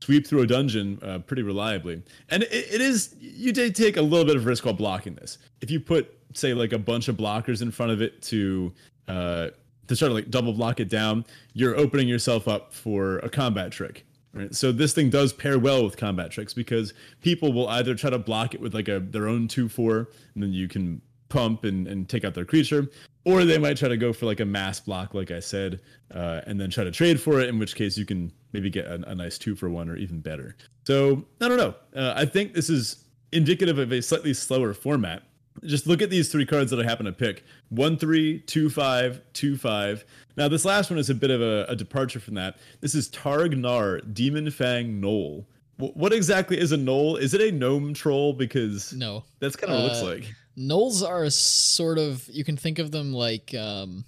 sweep through a dungeon uh, pretty reliably. And it, it is you did take a little bit of risk while blocking this. If you put say like a bunch of blockers in front of it to uh, to try to like double block it down, you're opening yourself up for a combat trick. Right? So this thing does pair well with combat tricks because people will either try to block it with like a their own two four, and then you can pump and, and take out their creature, or they might try to go for like a mass block, like I said, uh, and then try to trade for it. In which case, you can maybe get a, a nice two for one or even better. So I don't know. Uh, I think this is indicative of a slightly slower format. Just look at these three cards that I happen to pick: one, three, two, five, two, five. Now this last one is a bit of a, a departure from that. This is Targ Nar Demon Fang Knoll. Wh- What exactly is a gnoll? Is it a gnome troll? Because No. that's kind of what it Uh, looks like. Gnolls are sort of you can think of them like um,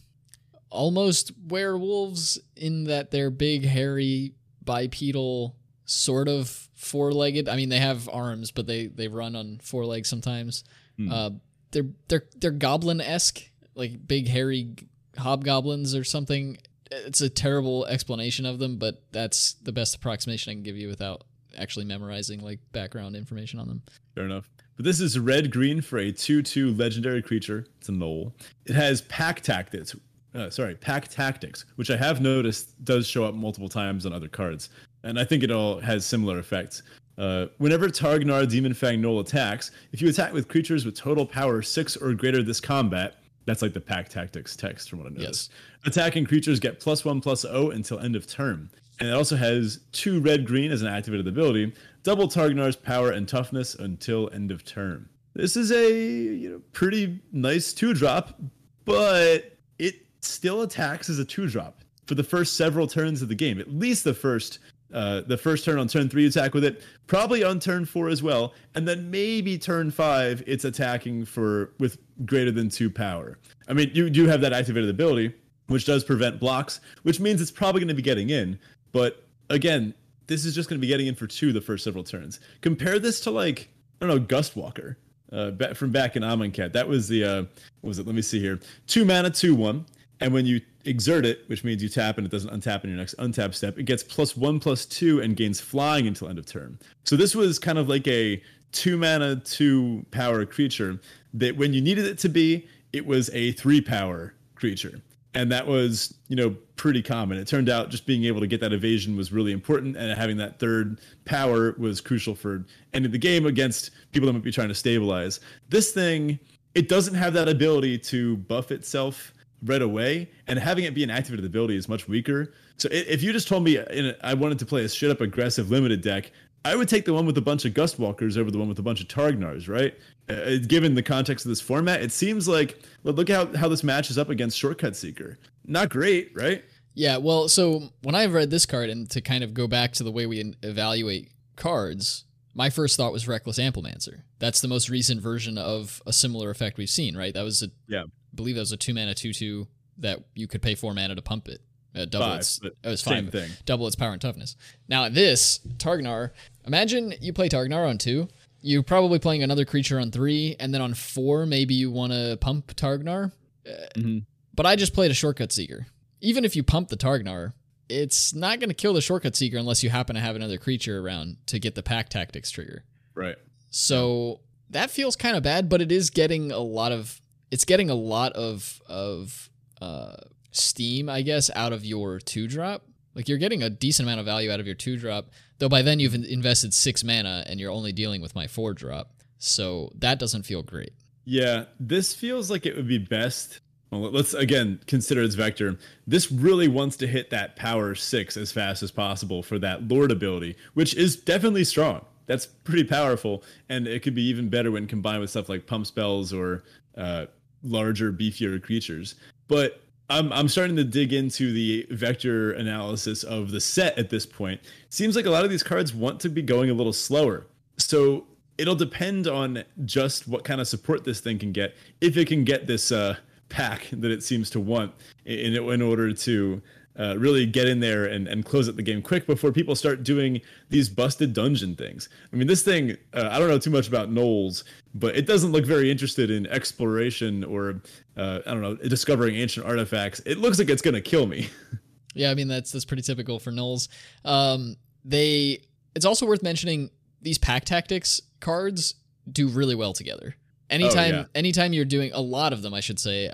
almost werewolves in that they're big, hairy, bipedal, sort of four-legged. I mean, they have arms, but they they run on four legs sometimes. Hmm. Uh, they're they're they're goblin-esque, like big, hairy hobgoblins or something. It's a terrible explanation of them, but that's the best approximation I can give you without actually memorizing like background information on them. Fair enough. But this is red green for a 2 2 legendary creature. It's a gnoll. It has pack tactics. Uh, sorry, pack tactics, which I have noticed does show up multiple times on other cards. And I think it all has similar effects. Uh, whenever Targnar Demonfang Gnoll attacks, if you attack with creatures with total power 6 or greater this combat, that's like the pack tactics text from what I noticed. Attacking creatures get plus 1 plus 0 until end of turn. And it also has two red green as an activated ability, double Targnar's power and toughness until end of turn. This is a you know pretty nice two drop, but it still attacks as a two drop for the first several turns of the game. At least the first uh, the first turn on turn three attack with it, probably on turn four as well, and then maybe turn five it's attacking for with greater than two power. I mean, you do have that activated ability, which does prevent blocks, which means it's probably going to be getting in. But again, this is just going to be getting in for two the first several turns. Compare this to like I don't know Gustwalker uh, from back in Amonkhet. That was the uh, what was it? Let me see here. Two mana, two one, and when you exert it, which means you tap and it doesn't untap in your next untap step, it gets plus one plus two and gains flying until end of turn. So this was kind of like a two mana, two power creature that when you needed it to be, it was a three power creature and that was you know pretty common. It turned out just being able to get that evasion was really important and having that third power was crucial for ending the game against people that might be trying to stabilize. This thing it doesn't have that ability to buff itself right away and having it be an activated ability is much weaker. So if you just told me I wanted to play a straight up aggressive limited deck I would take the one with a bunch of Gustwalkers over the one with a bunch of Targnars, right? Uh, given the context of this format, it seems like well, look how how this matches up against Shortcut Seeker. Not great, right? Yeah. Well, so when I read this card, and to kind of go back to the way we evaluate cards, my first thought was Reckless Amplimancer. That's the most recent version of a similar effect we've seen, right? That was a yeah. I believe that was a two mana two two that you could pay four mana to pump it. Uh, double five, its it was five. Thing. Double its power and toughness. Now this Targnar, imagine you play Targnar on two. You're probably playing another creature on three, and then on four, maybe you want to pump Targnar. Uh, mm-hmm. But I just played a shortcut seeker. Even if you pump the Targnar, it's not going to kill the shortcut seeker unless you happen to have another creature around to get the pack tactics trigger. Right. So that feels kind of bad, but it is getting a lot of it's getting a lot of of uh, steam, I guess, out of your two drop. Like you're getting a decent amount of value out of your two drop, though by then you've invested six mana and you're only dealing with my four drop. So that doesn't feel great. Yeah, this feels like it would be best. Well, let's again consider its vector. This really wants to hit that power six as fast as possible for that Lord ability, which is definitely strong. That's pretty powerful, and it could be even better when combined with stuff like pump spells or uh, larger, beefier creatures. But I'm I'm starting to dig into the vector analysis of the set at this point. Seems like a lot of these cards want to be going a little slower. So it'll depend on just what kind of support this thing can get. If it can get this uh, pack that it seems to want in in order to uh, really get in there and, and close up the game quick before people start doing these busted dungeon things. I mean, this thing, uh, I don't know too much about gnolls, but it doesn't look very interested in exploration or, uh, I don't know, discovering ancient artifacts. It looks like it's going to kill me. yeah, I mean, that's, that's pretty typical for gnolls. Um, they, it's also worth mentioning these pack tactics cards do really well together. Anytime, oh, yeah. anytime you're doing a lot of them, I should say,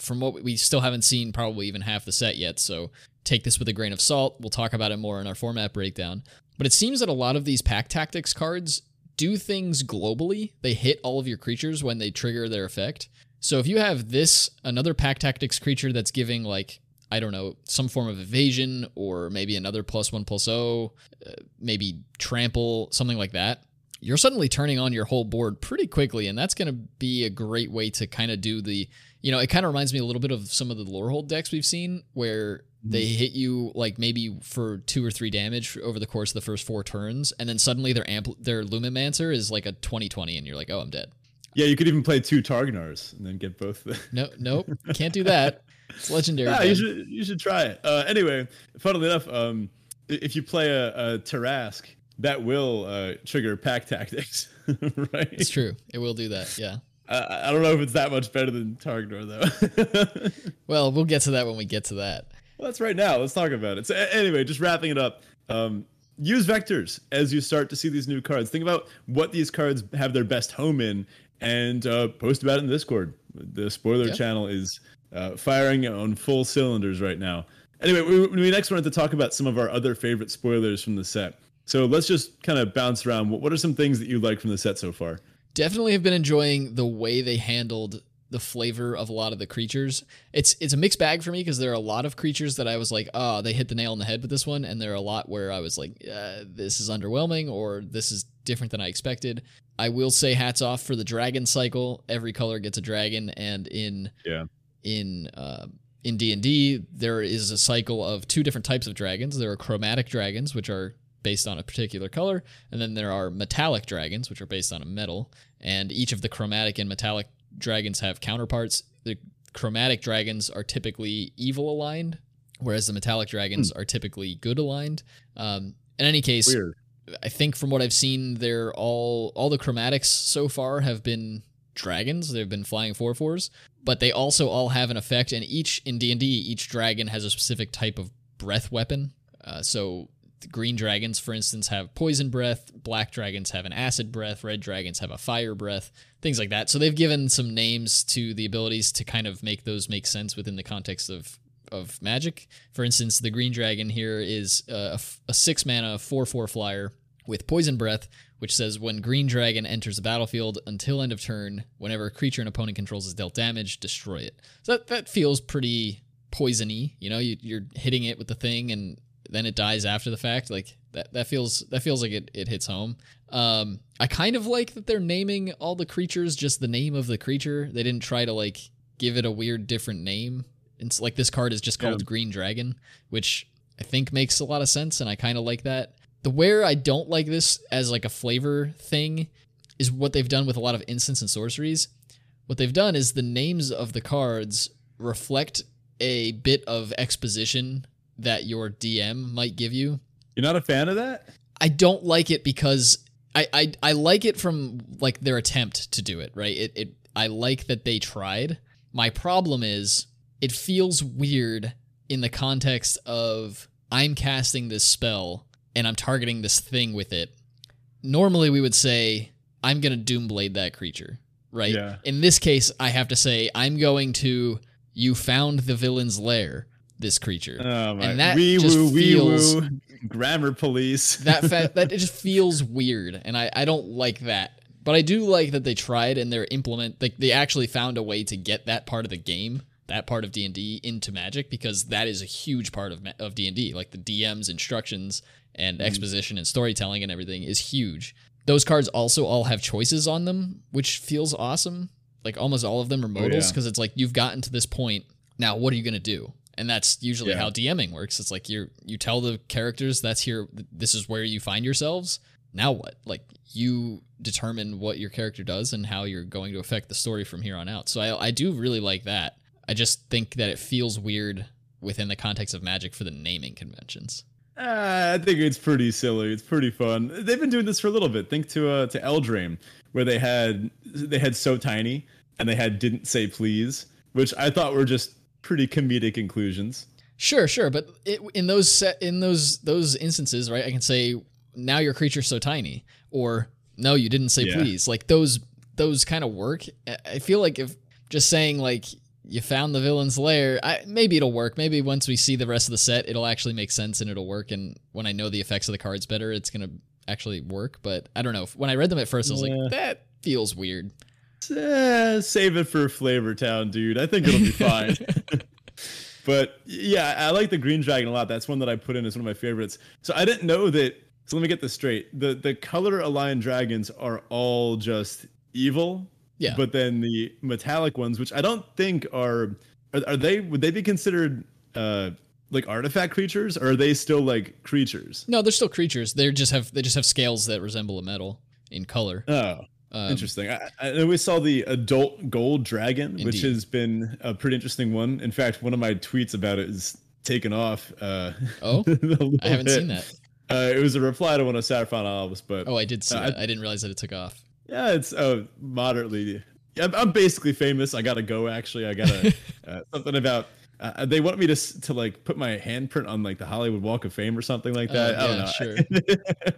from what we still haven't seen probably even half the set yet, so take this with a grain of salt. We'll talk about it more in our format breakdown. But it seems that a lot of these pack tactics cards do things globally. They hit all of your creatures when they trigger their effect. So if you have this, another pack tactics creature that's giving like I don't know, some form of evasion or maybe another plus one plus O, uh, maybe trample, something like that. You're suddenly turning on your whole board pretty quickly, and that's going to be a great way to kind of do the you know, it kind of reminds me a little bit of some of the Lorehold decks we've seen where they mm-hmm. hit you like maybe for two or three damage over the course of the first four turns, and then suddenly their ampl- their Lumimancer is like a 2020, and you're like, oh, I'm dead. Yeah, you could even play two Targnars and then get both. The- no, nope, can't do that. It's legendary. Yeah, you should you should try it. Uh, anyway, funnily enough, um, if you play a, a Tarrasque, that will uh, trigger pack tactics, right? It's true. It will do that. Yeah. I, I don't know if it's that much better than Targnar though. well, we'll get to that when we get to that. Well, that's right now. Let's talk about it. So anyway, just wrapping it up. Um, use vectors as you start to see these new cards. Think about what these cards have their best home in, and uh, post about it in Discord. The spoiler yeah. channel is uh, firing on full cylinders right now. Anyway, we, we next wanted to talk about some of our other favorite spoilers from the set. So let's just kind of bounce around. What are some things that you like from the set so far? Definitely have been enjoying the way they handled the flavor of a lot of the creatures. It's it's a mixed bag for me because there are a lot of creatures that I was like, oh, they hit the nail on the head with this one, and there are a lot where I was like, uh, this is underwhelming or this is different than I expected. I will say hats off for the dragon cycle. Every color gets a dragon, and in yeah in uh, in D and D there is a cycle of two different types of dragons. There are chromatic dragons, which are based on a particular color, and then there are metallic dragons, which are based on a metal. And each of the chromatic and metallic dragons have counterparts. The chromatic dragons are typically evil aligned, whereas the metallic dragons are typically good aligned. Um, in any case, Weird. I think from what I've seen, they're all all the chromatics so far have been dragons. They've been flying four fours, but they also all have an effect. And each in D and D, each dragon has a specific type of breath weapon. Uh, so green dragons, for instance, have poison breath. Black dragons have an acid breath. Red dragons have a fire breath. Things like that. So they've given some names to the abilities to kind of make those make sense within the context of of magic. For instance, the green dragon here is a, a, six mana four four flyer with poison breath, which says when green dragon enters the battlefield until end of turn, whenever a creature an opponent controls is dealt damage, destroy it. So that, that feels pretty poisony. You know, you, you're hitting it with the thing and then it dies after the fact. Like that, that feels that feels like it, it hits home. Um, I kind of like that they're naming all the creatures just the name of the creature. They didn't try to like give it a weird different name. It's like this card is just called Yeah. Green Dragon, which I think makes a lot of sense, and I kind of like that. The where I don't like this as like a flavor thing is what they've done with a lot of instants and sorceries. What they've done is the names of the cards reflect a bit of exposition that your DM might give you. You're not a fan of that? I don't like it because I, I I like it from like their attempt to do it, right? It it I like that they tried. My problem is it feels weird in the context of I'm casting this spell and I'm targeting this thing with it. Normally we would say I'm going to doomblade that creature, right? Yeah. In this case I have to say I'm going to you found the villain's lair this creature. Oh my! And that wee just woo, wee feels- woo. Grammar police. that fa- that it just feels weird and I, I don't like that but i do like that they tried and they're implement like they actually found a way to get that part of the game that part of d&d into magic because that is a huge part of, of d&d like the dm's instructions and mm-hmm. exposition and storytelling and everything is huge those cards also all have choices on them which feels awesome like almost all of them are oh, modals yeah. because it's like you've gotten to this point now what are you going to do and that's usually Yeah. how DMing works. It's like you're you tell the characters that's here this is where you find yourselves. Now what? Like you determine what your character does and how you're going to affect the story from here on out. So I I do really like that. I just think that it feels weird within the context of magic for the naming conventions. Ah, I think it's pretty silly. It's pretty fun. They've been doing this for a little bit. Think to uh, to Eldraine, where they had they had so tiny and they had didn't say please, which I thought were just pretty comedic inclusions. Sure, sure, but it, in those set in those those instances, right? I can say now your creature's so tiny, or no, you didn't say Yeah. please. Like those those kind of work. I- I feel like if just saying like you found the villain's lair, I, maybe it'll work. Maybe once we see the rest of the set, it'll actually make sense and it'll work. And when I know the effects of the cards better, it's gonna actually work. But I don't know. When I read them at first, I was Yeah. like, that feels weird. Eh, save it for Flavor Town, dude. I think it'll be fine. but yeah, I like the Green Dragon a lot. That's one that I put in as one of my favorites. So I didn't know that. So let me get this straight. The the color aligned dragons are all just evil. Yeah. But then the metallic ones, which I don't think are, are, are they? Would they be considered uh like artifact creatures, or are they still like creatures? No, they're still creatures. They just have they just have scales that resemble a metal in color. Oh, Um, Interesting. I, I we saw the adult gold dragon, which has been a pretty interesting one. In fact, one of my tweets about it is taken off. Uh, Oh? I haven't bit. seen that. Uh, it was a reply to one of Saffron Olive's, but Oh, I did see Uh, that. I didn't realize that it took off. yeah, it's uh, moderately. I'm- I'm basically famous. I gotta go. Actually, I gotta uh, something about. Uh, they want me to to like put my handprint on like the Hollywood Walk of Fame or something like Oh, that. I don't yeah, know. sure.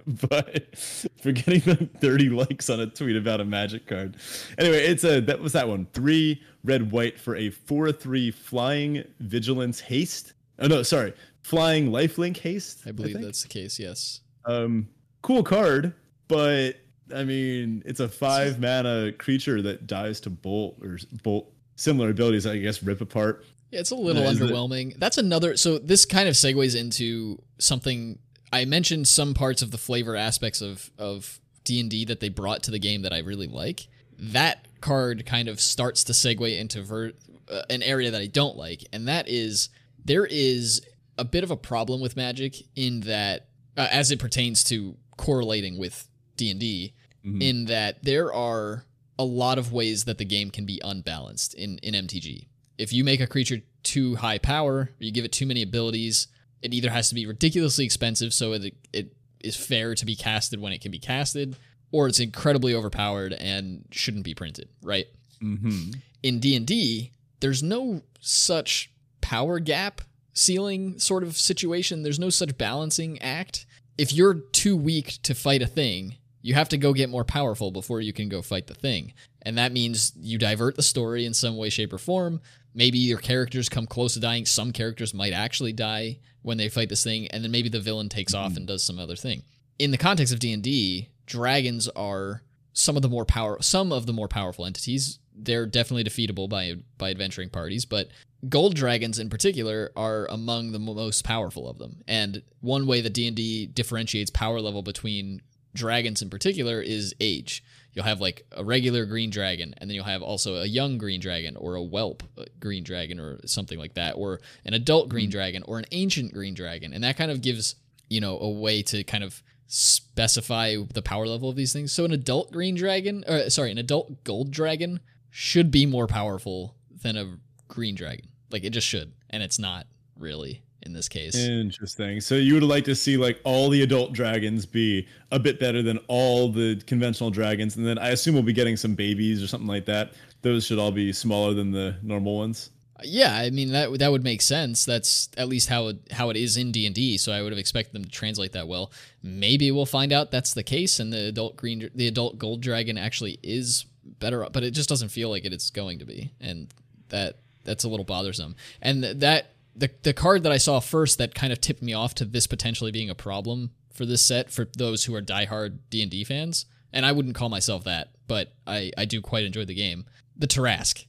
but for getting the 30 likes on a tweet about a magic card. Anyway, it's a that was that one. Three red white for a four three flying vigilance haste. Oh no, sorry, flying lifelink haste. I believe think. that's the case. Yes. um cool card, but I mean it's a five mana creature that dies to bolt or bolt similar abilities. I guess rip apart. Yeah, it's a little Yeah, is it- underwhelming. That's another. So this kind of segues into something I mentioned. Some parts of the flavor aspects of of D and D that they brought to the game that I really like. That card kind of starts to segue into ver- uh, an area that I don't like, and that is there is a bit of a problem with Magic in that, uh, as it pertains to correlating with D and D, Mhm. in that there are a lot of ways that the game can be unbalanced in in MTG. If you make a creature too high power, or you give it too many abilities, it either has to be ridiculously expensive so it, it is fair to be casted when it can be casted, or it's incredibly overpowered and shouldn't be printed, right? Mm-hmm. In D&D, there's no such power gap ceiling sort of situation. There's no such balancing act. If you're too weak to fight a thing, you have to go get more powerful before you can go fight the thing. And that means you divert the story in some way, shape, or form. Maybe your characters come close to dying. Some characters might actually die when they fight this thing, and then maybe the villain takes off and mm-hmm. does some other thing. In the context of D&D, dragons are some of the more power some of the more powerful entities. They're definitely defeatable by by adventuring parties, but gold dragons in particular are among the most powerful of them. And one way that D&D differentiates power level between dragons in particular is age. You'll have like a regular green dragon, and then you'll have also a young green dragon, or a whelp uh, green dragon, or something like that, or an adult green dragon, or an ancient green dragon. And that kind of gives, you know, a way to kind of specify the power level of these things. So an adult green dragon, or sorry, an adult gold dragon should be more powerful than a green dragon. Like it just should, and it's not really in this case. Interesting. So you would like to see like all the adult dragons be a bit better than all the conventional dragons, and then I assume we'll be getting some babies or something like that. Those should all be smaller than the normal ones. Uh, yeah, I mean that that would make sense. That's at least how it how it is in D and D. So I would have expected them to translate that well. Maybe we'll find out that's the case, and the adult green, the adult gold dragon actually is better. But it just doesn't feel like it. It's going to be, and that that's a little bothersome. And that the the card that I saw first that kind of tipped me off to this potentially being a problem for this set for those who are diehard D and D fans, and I wouldn't call myself that, but I I do quite enjoy the game. The Tarrasque.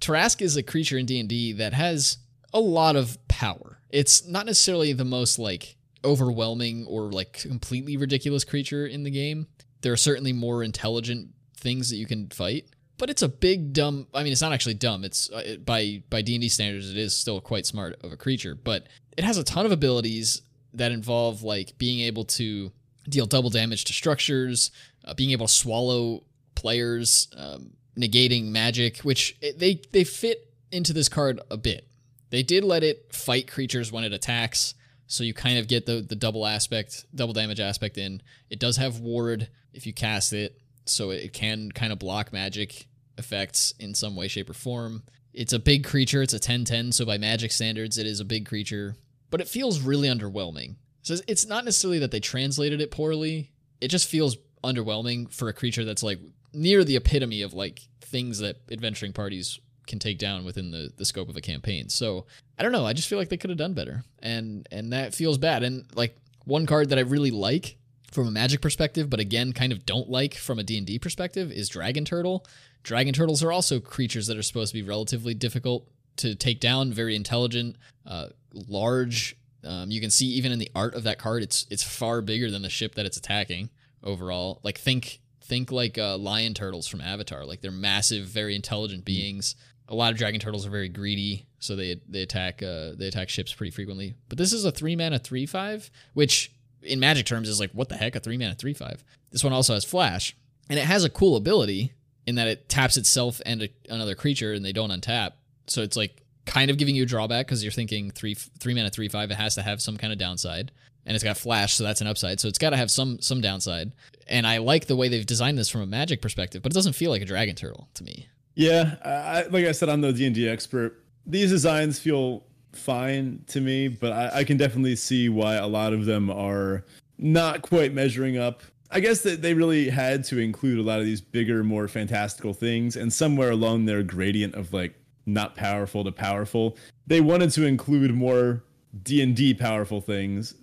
Tarrasque is a creature in D and D that has a lot of power. It's not necessarily the most like overwhelming or like completely ridiculous creature in the game. There are certainly more intelligent things that you can fight, but it's a big dumb i mean it's not actually dumb. It's uh, it, by by d&d standards it is still quite smart of a creature but it has a ton of abilities that involve like being able to deal double damage to structures uh, being able to swallow players um, negating magic which it, they they fit into this card a bit. They did let it fight creatures when it attacks so you kind of get the the double aspect double damage aspect in. It does have ward if you cast it so it can kind of block magic effects in some way, shape, or form. It's a big creature. It's a 10-10, so by magic standards, it is a big creature. But it feels really underwhelming. So it's not necessarily that they translated it poorly. It just feels underwhelming for a creature that's like near the epitome of like things that adventuring parties can take down within the, the scope of a campaign. So I don't know. I just feel like they could have done better, and and that feels bad. And like one card that I really like from a magic perspective, but again kind of don't like from a D and D perspective is Dragon Turtle. Dragon turtles are also creatures that are supposed to be relatively difficult to take down, very intelligent, uh, large. Um, you can see even in the art of that card, it's it's far bigger than the ship that it's attacking overall. Like think think like uh, lion turtles from Avatar. Like they're massive, very intelligent beings. A lot of dragon turtles are very greedy, so they they attack uh, they attack ships pretty frequently. But this is a three mana three five, which in Magic terms is like what the heck a three mana three five. This one also has flash, and it has a cool ability in that it taps itself and a, another creature and they don't untap. So it's like kind of giving you a drawback because you're thinking three three mana three five. It has to have some kind of downside, and it's got flash, so that's an upside. So it's got to have some some downside. And I like the way they've designed this from a magic perspective, but it doesn't feel like a dragon turtle to me. Yeah, I, like I said, I'm no D and D expert. These designs feel fine to me, but I, I can definitely see why a lot of them are not quite measuring up I guess that they really had to include a lot of these bigger, more fantastical things, and somewhere along their gradient of like not powerful to powerful, they wanted to include more D and D powerful things.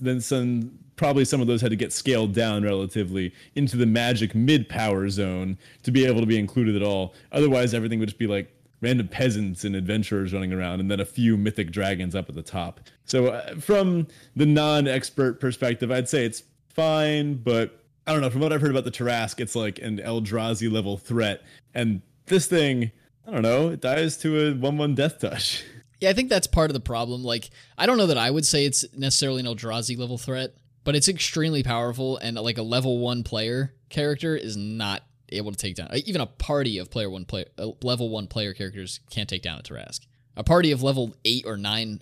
Then some, probably some of those had to get scaled down relatively into the magic mid power zone to be able to be included at all. Otherwise, everything would just be like random peasants and adventurers running around, and then a few mythic dragons up at the top. So, uh, from the non-expert perspective, I'd say it's fine, but I don't know. From what I've heard about the Tarrasque, it's like an Eldrazi level threat, and this thing, I don't know, it dies to a one-one death touch. Yeah, I think that's part of the problem. Like, I don't know that I would say it's necessarily an Eldrazi level threat, but it's extremely powerful, and like a level one player character is not able to take down even a party of player one player uh, level one player characters can't take down a Tarrasque. A party of level eight or nine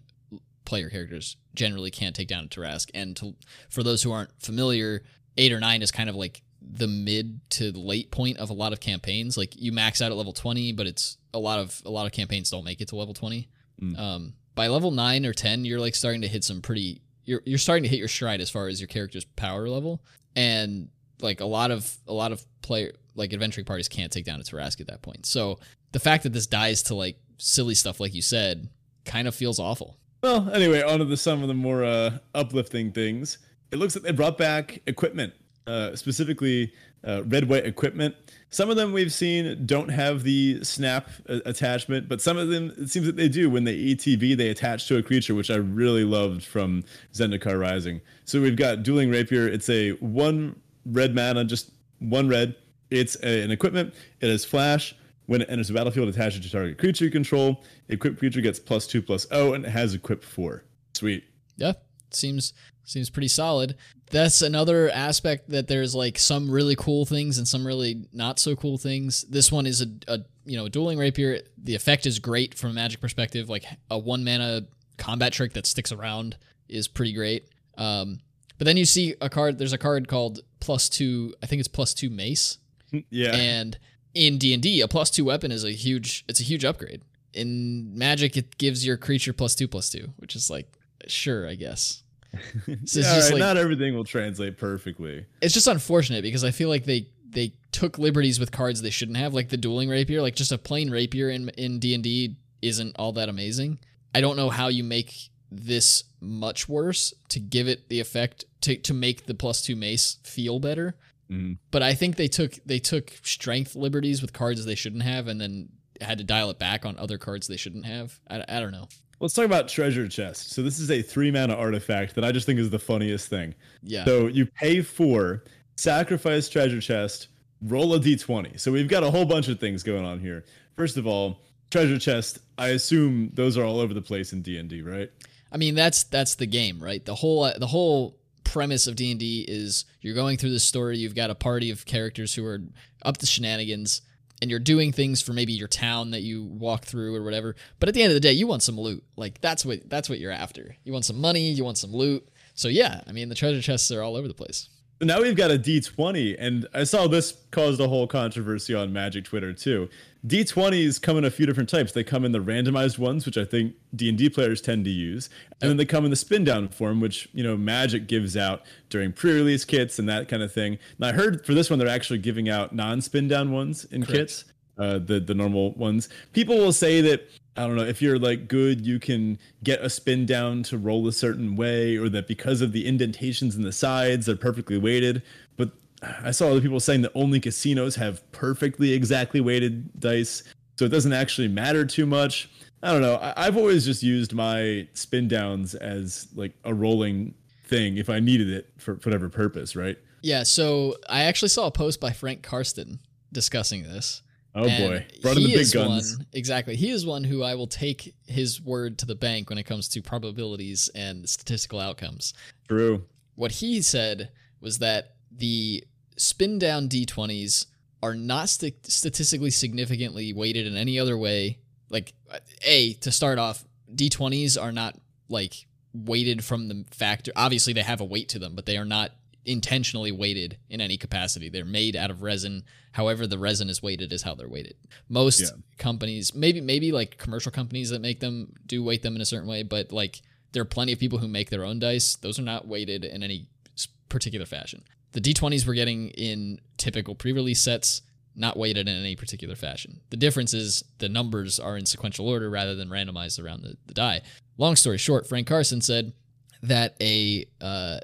player characters generally can't take down a Tarrasque. And to, for those who aren't familiar, eight or nine is kind of like the mid to late point of a lot of campaigns. Like you max out at level twenty, but it's a lot of a lot of campaigns don't make it to level twenty. Mm. Um, by level nine or ten, you're like starting to hit some pretty. You're you're starting to hit your stride as far as your character's power level, and like a lot of a lot of player like adventuring parties can't take down a Tarrasque at that point. So the fact that this dies to like silly stuff, like you said, kind of feels awful. Well, anyway, on to the, some of the more uh, uplifting things. It looks like they brought back equipment, uh, specifically uh, red white equipment. Some of them we've seen don't have the snap uh, attachment, but some of them it seems that they do. When they ETB, they attach to a creature, which I really loved from Zendikar Rising. So we've got Dueling Rapier. It's a one red mana, just one red. It's a, an equipment. It has flash. When it enters the battlefield, attach it to target creature you control. Equipped creature gets plus two plus O, and it has equip four. Sweet. Yeah, seems seems pretty solid. That's another aspect that there's like some really cool things and some really not so cool things. This one is a, a you know dueling rapier. The effect is great from a magic perspective. Like a one mana combat trick that sticks around is pretty great. Um, but then you see a card. There's a card called plus two. I think it's plus two mace. Yeah. And in D and D, a plus two weapon is a huge. It's a huge upgrade. In Magic, it gives your creature plus two plus two, which is like sure, I guess. So Yeah, right, like- not everything will translate perfectly. It's just unfortunate because I feel like they they took liberties with cards they shouldn't have, like the dueling rapier. Like just a plain rapier in in D and D isn't all that amazing. I don't know how you make this much worse to give it the effect to to make the plus two mace feel better. Mhm. But I think they took they took strength liberties with cards they shouldn't have, and then had to dial it back on other cards they shouldn't have. I, I don't know. Let's talk about treasure chest. So this is a three mana artifact that I just think is the funniest thing. Yeah. So you pay four, sacrifice treasure chest, roll a d20. So we've got a whole bunch of things going on here. First of all, treasure chest. I assume those are all over the place in D and D, right? I mean, that's that's the game, right? The whole the whole premise of D and D is you're going through this story. You've got a party of characters who are up to shenanigans, and you're doing things for maybe your town that you walk through or whatever. But at the end of the day, you want some loot. Like that's what that's what you're after. You want some money. You want some loot. So yeah, I mean, the treasure chests are all over the place. So now we've got a D20, and I saw this caused a whole controversy on Magic Twitter too. D20s come in a few different types. They come in the randomized ones, which I think D&D players tend to use, and then they come in the spin down form, which you know Magic gives out during pre-release kits and that kind of thing. And I heard for this one they're actually giving out non-spin down ones in Correct. kits, uh, the the normal ones. People will say that I don't know if you're like good, you can get a spin down to roll a certain way, or that because of the indentations in the sides, they're perfectly weighted. But I saw other people saying that only casinos have perfectly exactly weighted dice, so it doesn't actually matter too much. I don't know. I, I've always just used my spin downs as like a rolling thing if I needed it for whatever purpose, right? Yeah. So I actually saw a post by Frank Karsten discussing this. Oh And boy, brought in the big guns. One, exactly. He is one who I will take his word to the bank when it comes to probabilities and statistical outcomes. True. What he said was that the spin down D20s are not st- statistically significantly weighted in any other way. Like, A, to start off, D20s are not like weighted from the factor. Obviously, they have a weight to them, but they are not intentionally weighted in any capacity. They're made out of resin. However, the resin is weighted is how they're weighted. Most Yeah. companies, maybe maybe like commercial companies that make them do weight them in a certain way, but like there are plenty of people who make their own dice. Those are not weighted in any particular fashion. The D20s we're getting in typical pre-release sets, not weighted in any particular fashion. The difference is the numbers are in sequential order rather than randomized around the, the die. Long story short, Frank Karsten said that a uh,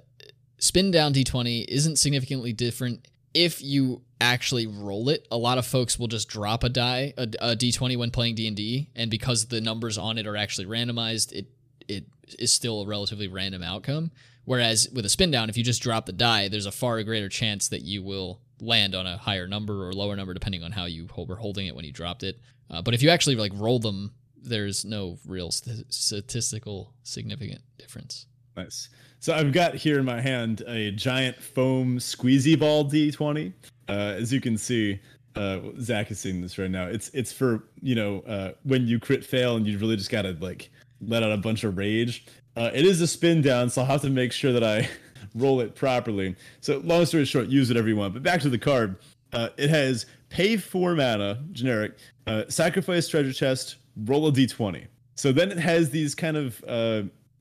spin down d20 isn't significantly different if you actually roll it. A lot of folks will just drop a die a, a d20 when playing d&d and because the numbers on it are actually randomized it it is still a relatively random outcome. Whereas with a spin down if you just drop the die there's a far greater chance that you will land on a higher number or lower number depending on how you were holding it when you dropped it. Uh, but if you actually like roll them there's no real st- statistical significant difference Nice. So I've got here in my hand a giant foam squeezy ball D20. Uh, as you can see, uh, Zach is seeing this right now. It's it's for you know uh, when you crit fail and you really just gotta like let out a bunch of rage. Uh, it is a spin down, so I'll have to make sure that I roll it properly. So long story short, use whatever you want. But back to the card. Uh, it has pay four mana, generic, uh, sacrifice treasure chest, roll a d20. So then it has these kind of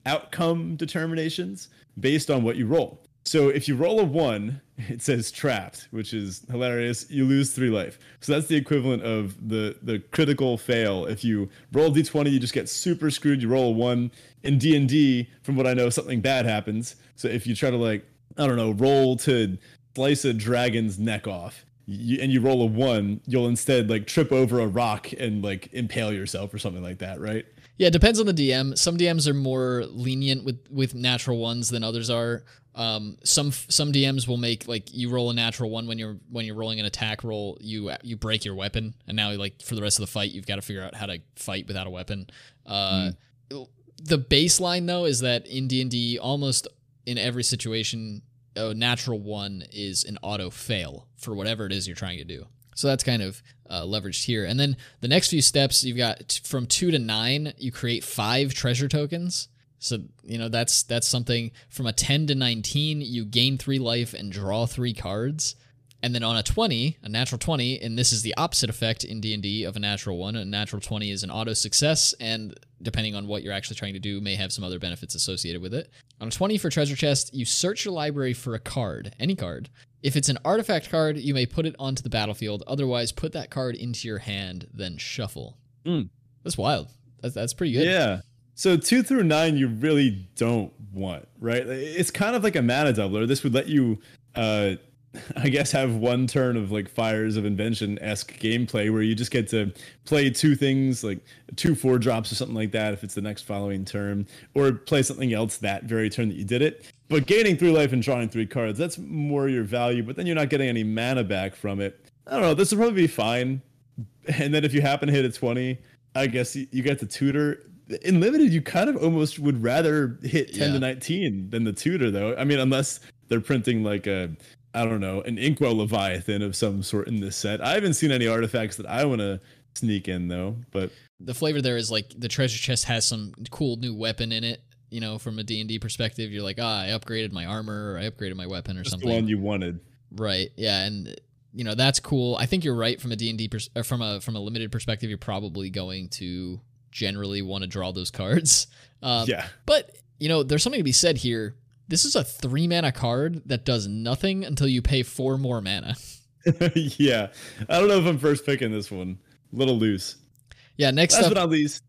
outcome determinations based on what you roll. So if you roll a one, it says trapped, which is hilarious. You lose three life. So that's the equivalent of the the critical fail. If you roll d20, you just get super screwed. You roll a one in D and D. From what I know, something bad happens. So if you try to like I don't know, roll to slice a dragon's neck off, you, and you roll a one, you'll instead like trip over a rock and like impale yourself or something like that, right? Yeah, it depends on the DM. Some DMs are more lenient with with natural ones than others are. Um, some some DMs will make like you roll a natural one when you're when you're rolling an attack roll, you you break your weapon, and now like for the rest of the fight, you've got to figure out how to fight without a weapon. Uh, mm. The baseline though is that in D and D, almost in every situation, a natural one is an auto fail for whatever it is you're trying to do. So that's kind of uh, leveraged here. And then the next few steps, you've got t- from two to nine, you create five treasure tokens. So you know that's that's something from a 10 to 19 you gain 3 life and draw 3 cards. And then on a 20, a natural 20, and this is the opposite effect in D&D of a natural 1. A natural 20 is an auto success and depending on what you're actually trying to do may have some other benefits associated with it. On a 20 for treasure chest, you search your library for a card, any card. If it's an artifact card, you may put it onto the battlefield. Otherwise, put that card into your hand, then shuffle. Mm. That's wild. That's, that's pretty good. Yeah. So two through nine, you really don't want, right? It's kind of like a mana doubler. This would let you, uh, I guess, have one turn of like Fires of Invention esque gameplay where you just get to play two things, like two four drops or something like that, if it's the next following turn, or play something else that very turn that you did it. But gaining three life and drawing three cards, that's more your value, but then you're not getting any mana back from it. I don't know. This would probably be fine. And then if you happen to hit a 20, I guess you get the tutor in limited, you kind of almost would rather hit 10 yeah. to 19 than the tutor, though. I mean, unless they're printing like a, I don't know, an Inkwell Leviathan of some sort in this set. I haven't seen any artifacts that I want to sneak in, though. But the flavor there is like the treasure chest has some cool new weapon in it. You know, from a D&D perspective, you're like, ah, I upgraded my armor or I upgraded my weapon or Just something. the one you wanted. Right. Yeah. And you know that's cool. I think you're right from a D&D pers- from a from a limited perspective. You're probably going to generally want to draw those cards. Um, yeah. But, you know, there's something to be said here. This is a three mana card that does nothing until you pay four more mana. yeah. I don't know if I'm first picking this one. A little loose. Yeah, next last up. but not least,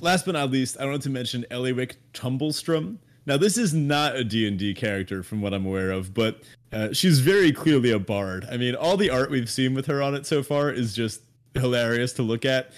last but not least, I wanted to mention Ellywick Tumblestrum. Now, this is not a D&D character from what I'm aware of, but uh, she's very clearly a bard. I mean, all the art we've seen with her on it so far is just hilarious to look at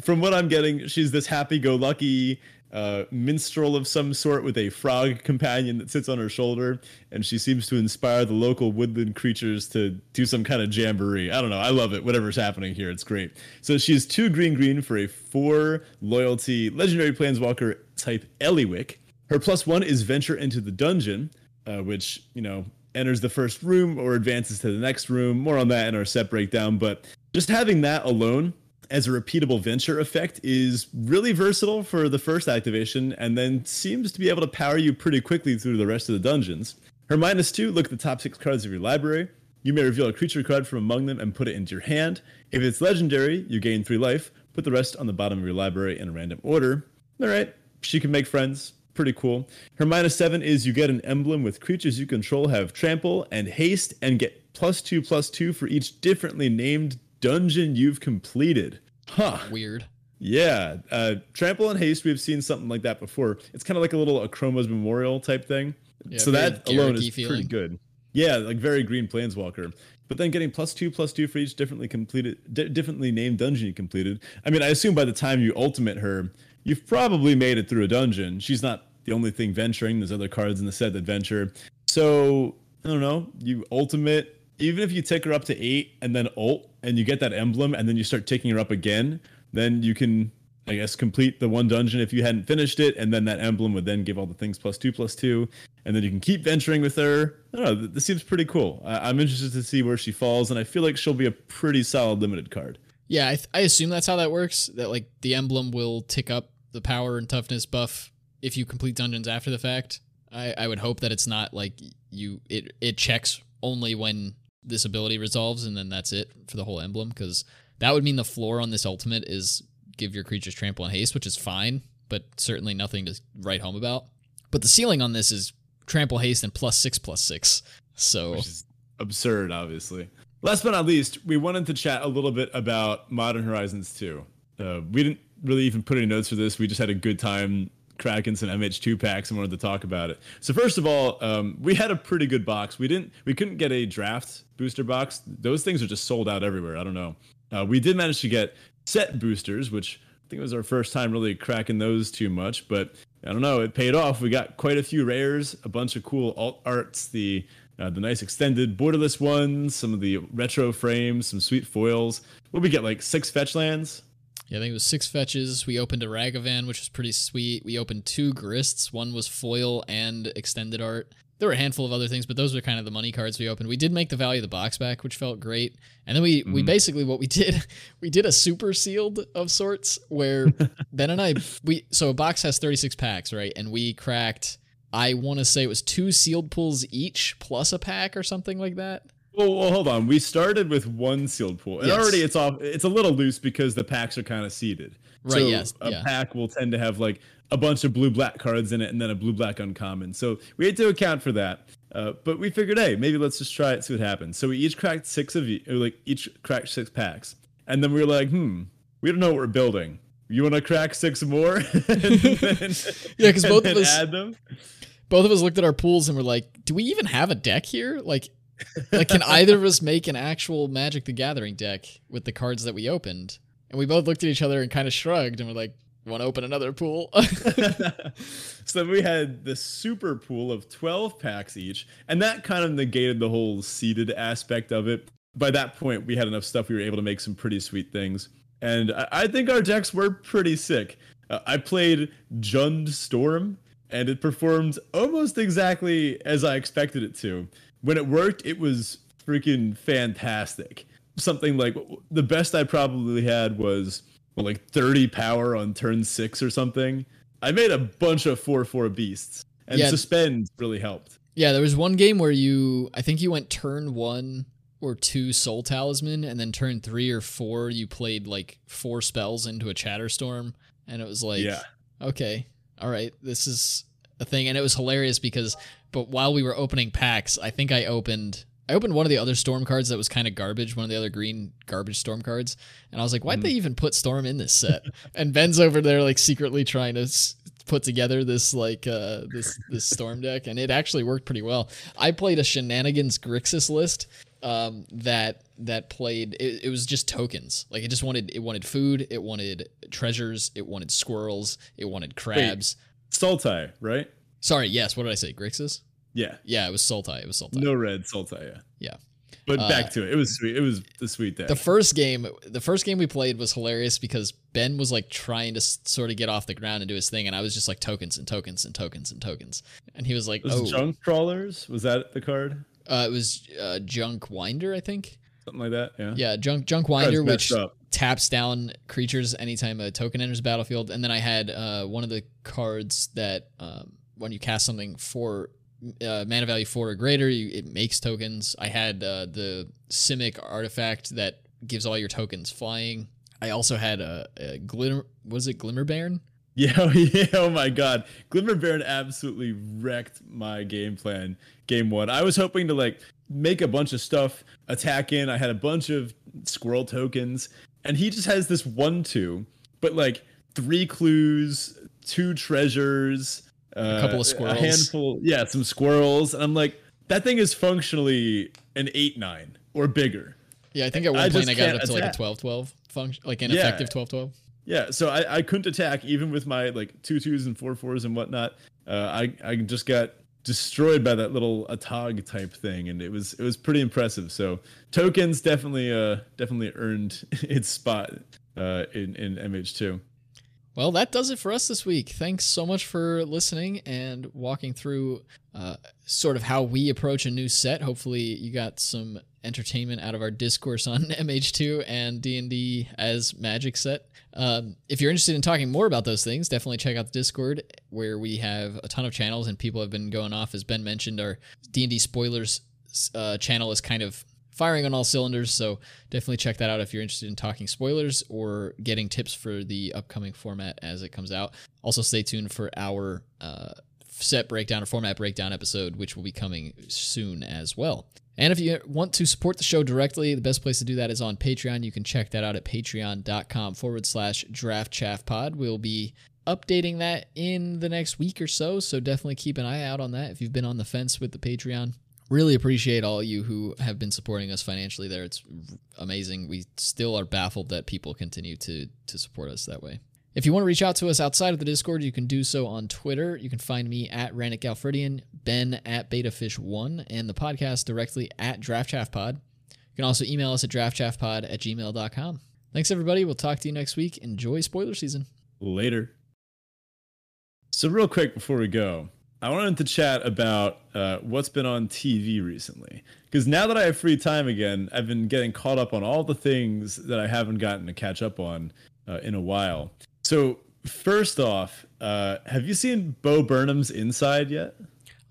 from what I'm getting, she's this happy-go-lucky uh, minstrel of some sort with a frog companion that sits on her shoulder, and she seems to inspire the local woodland creatures to do some kind of jamboree. I don't know. I love it. Whatever's happening here, it's great. So she's two green green for a four loyalty legendary planeswalker type Ellywick. Her plus one is venture into the dungeon, uh, which you know enters the first room or advances to the next room. More on that in our set breakdown, but just having that alone as a repeatable venture effect is really versatile for the first activation and then seems to be able to power you pretty quickly through the rest of the dungeons. Her minus two, look at the top six cards of your library. You may reveal a creature card from among them and put it into your hand. If it's legendary, you gain three life. Put the rest on the bottom of your library in a random order. All right, she can make friends. Pretty cool. Her minus seven is you get an emblem with creatures you control have trample and haste and get plus two plus two for each differently named dungeon you've completed. Huh. Weird. Yeah. Uh, Trample and Haste, we've seen something like that before. It's kind of like a little Akroma's Memorial type thing. Yeah, so that alone is feeling. pretty good. Yeah, like very green Planeswalker. But then getting plus two, plus two for each differently completed, differently named dungeon you completed. I mean, I assume by the time you ultimate her, you've probably made it through a dungeon. She's not the only thing venturing. There's other cards in the set that venture. So I don't know. You ultimate even if you take her up to eight and then ult and you get that emblem and then you start taking her up again, then you can, I guess, complete the one dungeon if you hadn't finished it, and then that emblem would then give all the things plus two plus two. and then you can keep venturing with her. I know. This seems pretty cool. I, am interested to see where she falls, and I feel like she'll be a pretty solid limited card. Yeah, I, th- I assume that's how that works. That like the emblem will tick up the power and toughness buff if you complete dungeons after the fact. I, I would hope that it's not like you it it checks only when this ability resolves and then that's it for the whole emblem because that would mean the floor on this ultimate is give your creatures trample and haste, which is fine, but certainly nothing to write home about. But the ceiling on this is trample haste and plus six plus six. So absurd, obviously. Last but not least, we wanted to chat a little bit about Modern Horizons 2. Uh, we didn't really even put any notes for this. We just had a good time cracking some MH2 packs and wanted to talk about it. So first of all, um, we had a pretty good box. We didn't, we couldn't get a draft booster box. Those things are just sold out everywhere. I don't know. Uh, we did manage to get set boosters, which I think it was our first time really cracking those too much, but I don't know. It paid off. We got quite a few rares, a bunch of cool alt arts, the uh, the nice extended borderless ones, some of the retro frames, some sweet foils. What we get like six fetch lands. Yeah, I think it was six fetches. We opened a Ragavan, which was pretty sweet. We opened two Grists. One was foil and extended art there were a handful of other things, but those were kind of the money cards we opened. We did make the value of the box back, which felt great. And then we mm-hmm. we basically what we did, we did a super sealed of sorts where Ben and I we so a box has 36 packs, right? And we cracked I want to say it was two sealed pulls each plus a pack or something like that. Well, well, hold on. We started with one sealed pool, and yes. already it's off. It's a little loose because the packs are kind of seeded. Right. So yes. A yeah. pack will tend to have like a bunch of blue black cards in it and then a blue black uncommon. So we had to account for that. Uh, but we figured, hey, maybe let's just try it, see what happens. So we each cracked six of you, like each cracked six packs, and then we were like, hmm, we don't know what we're building. You want to crack six more? then, yeah, because both of us. Both of us looked at our pools and were like, do we even have a deck here? Like, like can either of us make an actual Magic the Gathering deck with the cards that we opened? And we both looked at each other and kind of shrugged and were like, want to open another pool? so we had the super pool of 12 packs each, and that kind of negated the whole seeded aspect of it. By that point, we had enough stuff we were able to make some pretty sweet things. And I, I think our decks were pretty sick. Uh, I played Jund Storm, and it performed almost exactly as I expected it to. When it worked, it was freaking fantastic. Something like the best I probably had was well, like 30 power on turn six or something. I made a bunch of 4 4 beasts, and yeah. suspend really helped. Yeah, there was one game where you, I think you went turn one or two Sol Talisman, and then turn three or four, you played like four spells into a Chatterstorm, and it was like, yeah. okay, all right, this is thing. And it was hilarious because, but while we were opening packs, I think I opened I opened one of the other storm cards that was kind of garbage, one of the other green garbage storm cards, and I was like, why'd mm. they even put storm in this set? and Ben's over there like secretly trying to s- put together this like uh this this storm deck, and it actually worked pretty well. I played a shenanigans Grixis list um that that played it, it was just tokens like it just wanted it wanted food it wanted treasures it wanted squirrels it wanted crabs Wait, sultai right sorry yes what did i say grixis yeah. Yeah, it was Sultai. It was Sultai. No red Sultai, yeah. Yeah. But back uh, to it. It was sweet. It was the sweet day. The first game, the first game we played was hilarious because Ben was like trying to s- sort of get off the ground and do his thing, and I was just like tokens and tokens and tokens and tokens, and he was like, was "Oh, junk crawlers." Was that the card? Uh, it was uh, junk winder, I think. Something like that. Yeah. Yeah, junk junk winder, which up. Taps down creatures anytime a token enters battlefield, and then I had uh, one of the cards that um, when you cast something for uh, mana value four or greater, you, it makes tokens. I had uh, the Simic artifact that gives all your tokens flying. I also had a, a glimmer. Was it Glimmer Bairn? Yeah, yeah. Oh my God, Glimmer Bairn absolutely wrecked my game plan. Game one, I was hoping to like make a bunch of stuff attack in. I had a bunch of squirrel tokens, and he just has this one two, but like three clues, two treasures a couple of squirrels, a handful, yeah, some squirrels, and I'm like, that thing is functionally an eight nine or bigger. Yeah, I think at one I point I got it up to like a 12-12 function, like an yeah. effective 12-12. Yeah, so I, I couldn't attack even with my like two twos and four fours and whatnot. Uh, I I just got destroyed by that little atog type thing, and it was it was pretty impressive. So tokens definitely uh definitely earned its spot uh in in MH2. Well, that does it for us this week. Thanks so much for listening and walking through uh, sort of how we approach a new set. Hopefully, you got some entertainment out of our discourse on MH2 and D&D as Magic set. Um, if you're interested in talking more about those things, definitely check out the Discord where we have a ton of channels and people have been going off. As Ben mentioned, our D&D spoilers uh, channel is kind of firing on all cylinders. So definitely check that out if you're interested in talking spoilers or getting tips for the upcoming format as it comes out. Also, stay tuned for our uh, set breakdown or format breakdown episode, which will be coming soon as well. And if you want to support the show directly, the best place to do that is on Patreon. You can check that out at patreon.com forward slash draft chaff pod. We'll be updating that in the next week or so. So definitely keep an eye out on that if you've been on the fence with the Patreon really appreciate all you who have been supporting us financially there. It's amazing. We still are baffled that people continue to to support us that way. If you want to reach out to us outside of the Discord, you can do so on Twitter. You can find me at Ranik Galfridian, Ben at BetaFish1, and the podcast directly at DraftChaffPod. You can also email us at draftchaffpod at gmail.com. Thanks, everybody. We'll talk to you next week. Enjoy spoiler season. Later. So, real quick before we go, I wanted to chat about uh, what's been on TV recently. Because now that I have free time again, I've been getting caught up on all the things that I haven't gotten to catch up on uh, in a while. So, first off, uh, have you seen Bo Burnham's Inside yet?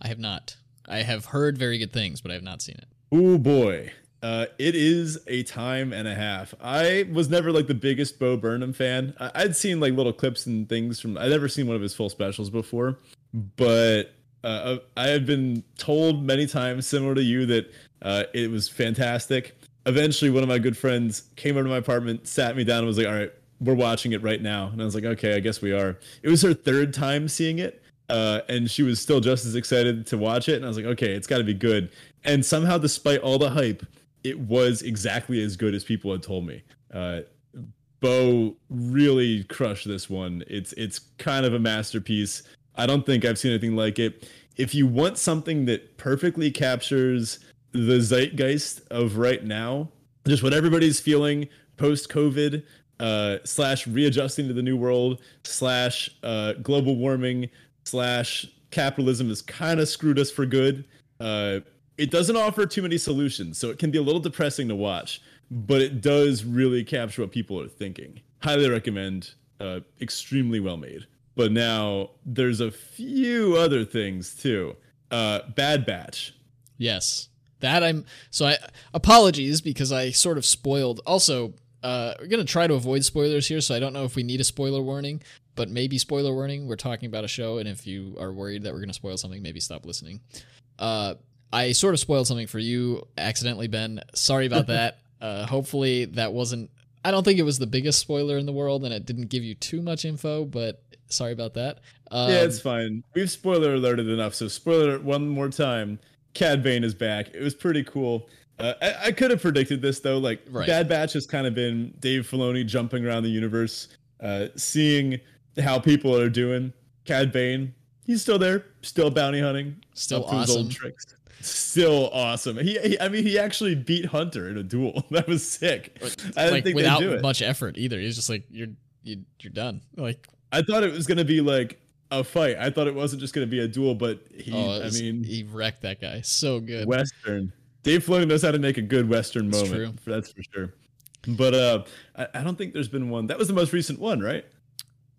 I have not. I have heard very good things, but I have not seen it. Oh boy. Uh, it is a time and a half. I was never like the biggest Bo Burnham fan. I- would seen like little clips and things from. I'd never seen one of his full specials before, but uh, I have been told many times, similar to you, that uh, it was fantastic. Eventually, one of my good friends came over to my apartment, sat me down, and was like, "All right, we're watching it right now." And I was like, "Okay, I guess we are." It was her third time seeing it, uh, and she was still just as excited to watch it. And I was like, "Okay, it's got to be good." And somehow, despite all the hype, it was exactly as good as people had told me. Uh, Bo really crushed this one. It's it's kind of a masterpiece. I don't think I've seen anything like it. If you want something that perfectly captures the zeitgeist of right now, just what everybody's feeling post COVID, uh, slash readjusting to the new world, slash uh, global warming, slash capitalism has kind of screwed us for good. Uh, it doesn't offer too many solutions, so it can be a little depressing to watch, but it does really capture what people are thinking. Highly recommend. Uh, extremely well made. But now there's a few other things too. Uh, Bad Batch. Yes, that I'm. So I apologies because I sort of spoiled. Also, uh, we're gonna try to avoid spoilers here, so I don't know if we need a spoiler warning, but maybe spoiler warning. We're talking about a show, and if you are worried that we're gonna spoil something, maybe stop listening. Uh, I sort of spoiled something for you accidentally, Ben. Sorry about that. Uh, hopefully that wasn't. I don't think it was the biggest spoiler in the world, and it didn't give you too much info, but Sorry about that. Um, yeah, it's fine. We've spoiler alerted enough, so spoiler one more time. Cad Bane is back. It was pretty cool. Uh, I, I could have predicted this though. Like right. Bad Batch has kind of been Dave Filoni jumping around the universe, uh, seeing how people are doing. Cad Bane, he's still there, still bounty hunting, still awesome. tricks. Still awesome. He, he, I mean, he actually beat Hunter in a duel. That was sick. I didn't like, think without much effort either. He's just like, you're, you, you're done. Like I thought it was gonna be like a fight. I thought it wasn't just gonna be a duel, but he. Oh, I mean, he wrecked that guy so good. Western. Dave Filoni knows how to make a good Western that's moment. True. That's for sure. But uh, I, I, don't think there's been one. That was the most recent one, right?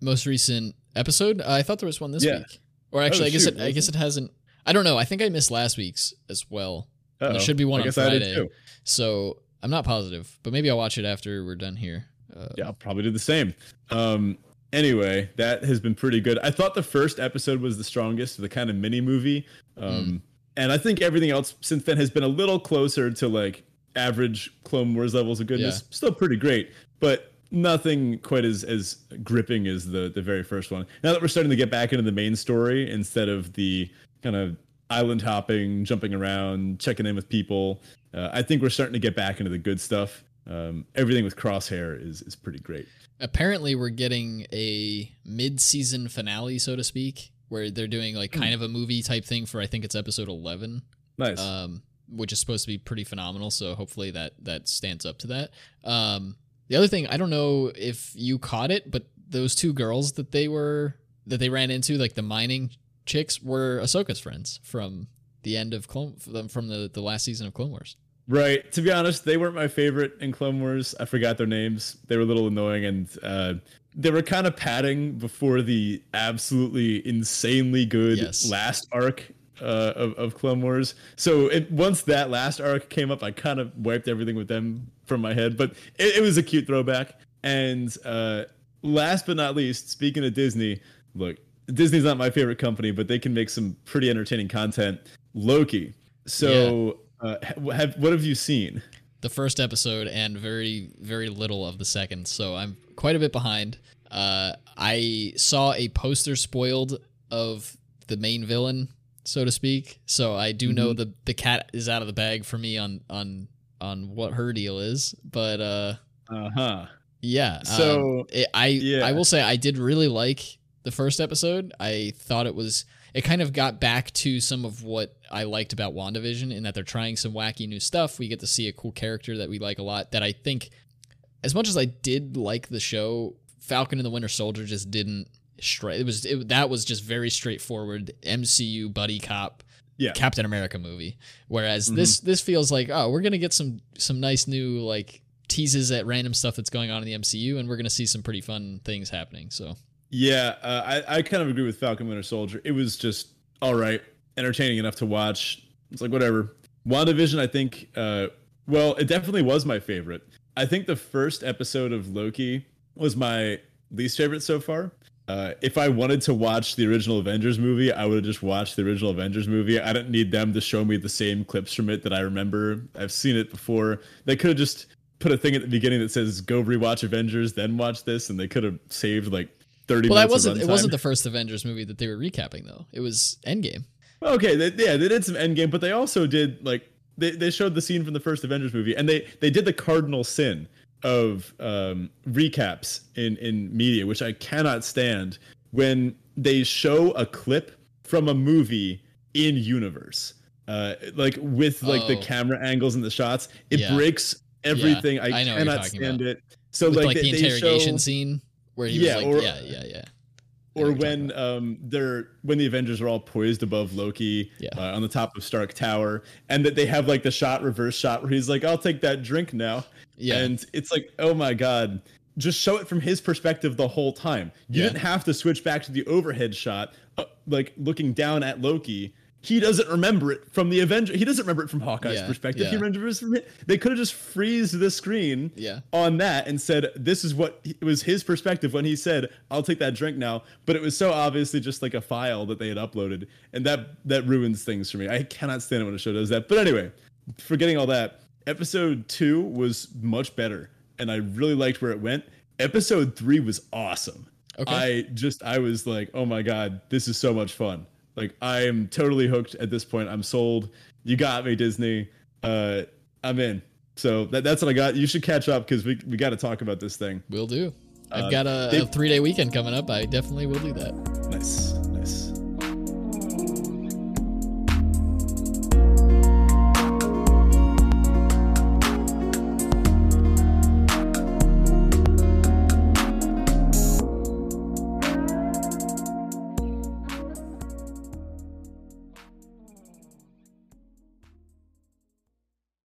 Most recent episode. Uh, I thought there was one this yeah. week. Or actually, oh, I guess shoot, it. I guess it hasn't. I don't know. I think I missed last week's as well. There should be one on Friday. So I'm not positive, but maybe I'll watch it after we're done here. Uh, yeah, I'll probably do the same. Um, anyway, that has been pretty good. I thought the first episode was the strongest, the kind of mini movie. Um, mm. And I think everything else since then has been a little closer to like average Clone Wars levels of goodness. Yeah. Still pretty great, but nothing quite as as gripping as the the very first one. Now that we're starting to get back into the main story instead of the kind of island hopping, jumping around, checking in with people, uh, I think we're starting to get back into the good stuff. Um, everything with Crosshair is is pretty great apparently we're getting a mid-season finale, so to speak, where they're doing like kind mm. of a movie type thing for I think it's episode eleven. Nice. Um, which is supposed to be pretty phenomenal. So hopefully that that stands up to that. Um, the other thing I don't know if you caught it, but those two girls that they were that they ran into, like the mining chicks, were Ahsoka's friends from the end of Clone from the the last season of Clone Wars. Right. To be honest, they weren't my favorite in Clone Wars. I forgot their names. They were a little annoying and uh, they were kind of padding before the absolutely insanely good Yes. last arc uh, of, of Clone Wars. So it, once that last arc came up, I kind of wiped everything with them from my head. But it, it was a cute throwback. And uh, last but not least, speaking of Disney, look, Disney's not my favorite company, but they can make some pretty entertaining content. Loki. So, uh, have what have you seen? the first episode and very very little of the second so i'm quite a bit behind uh, i saw a poster spoiled of the main villain so to speak so i do know the the cat is out of the bag for me on on on what her deal is but uh Uh huh. yeah So, um, it, i yeah. i will say i did really like the first episode i thought it was it kind of got back to some of what I liked about WandaVision in that they're trying some wacky new stuff. We get to see a cool character that we like a lot that I think as much as I did like the show, Falcon and the Winter Soldier just didn't straight it was it, that was just very straightforward MCU buddy cop Yeah. Captain America movie. Whereas mm-hmm. this this feels like, oh, we're gonna get some some nice new like teases at random stuff that's going on in the MCU and we're gonna see some pretty fun things happening. So Yeah, uh, I I kind of agree with Falcon Winter Soldier. It was just all right, entertaining enough to watch. It's like whatever. WandaVision, I think. Uh, well, it definitely was my favorite. I think the first episode of Loki was my least favorite so far. Uh, if I wanted to watch the original Avengers movie, I would have just watched the original Avengers movie. I didn't need them to show me the same clips from it that I remember. I've seen it before. They could have just put a thing at the beginning that says "Go rewatch Avengers, then watch this," and they could have saved like thirty. Well that wasn't it wasn't the first Avengers movie that they were recapping though. It was Endgame. Okay, they, yeah, they did some Endgame, but they also did like they, they showed the scene from the first Avengers movie, and they they did the cardinal sin of um, recaps in in media, which I cannot stand when they show a clip from a movie in universe, uh, like with like the Oh. camera angles and the shots. It Yeah. breaks everything. I, I know cannot stand it. So With like, like, they, the they interrogation show, scene where he Yeah, was like, or- yeah, yeah, yeah. I or what you're talking when um they're when the Avengers are all poised above Loki Yeah. uh, on the top of Stark Tower, and that they have like the shot reverse shot where he's like, "I'll take that drink now," Yeah. and it's like, oh my god, just show it from his perspective the whole time. You Yeah. didn't have to switch back to the overhead shot, uh, like looking down at Loki. He doesn't remember it from the Avenger. He doesn't remember it from Hawkeye's Yeah, perspective. He remembers from it. They could have just freeze the screen Yeah. on that and said this is what it was his perspective when he said i'll take that drink now but it was so obviously just like a file that they had uploaded and that that ruins things for me i cannot stand it when a show does that but anyway forgetting all that episode two was much better and i really liked where it went episode three was awesome Okay. i just i was like oh my god this is so much fun like i am totally hooked at this point. I'm sold. You got me disney. Uh i'm in. So that, that's what i got. You should catch up because we, we got to talk about this thing. We'll do. I've Uh, got a, they- a three day weekend coming up. I definitely will do that. nice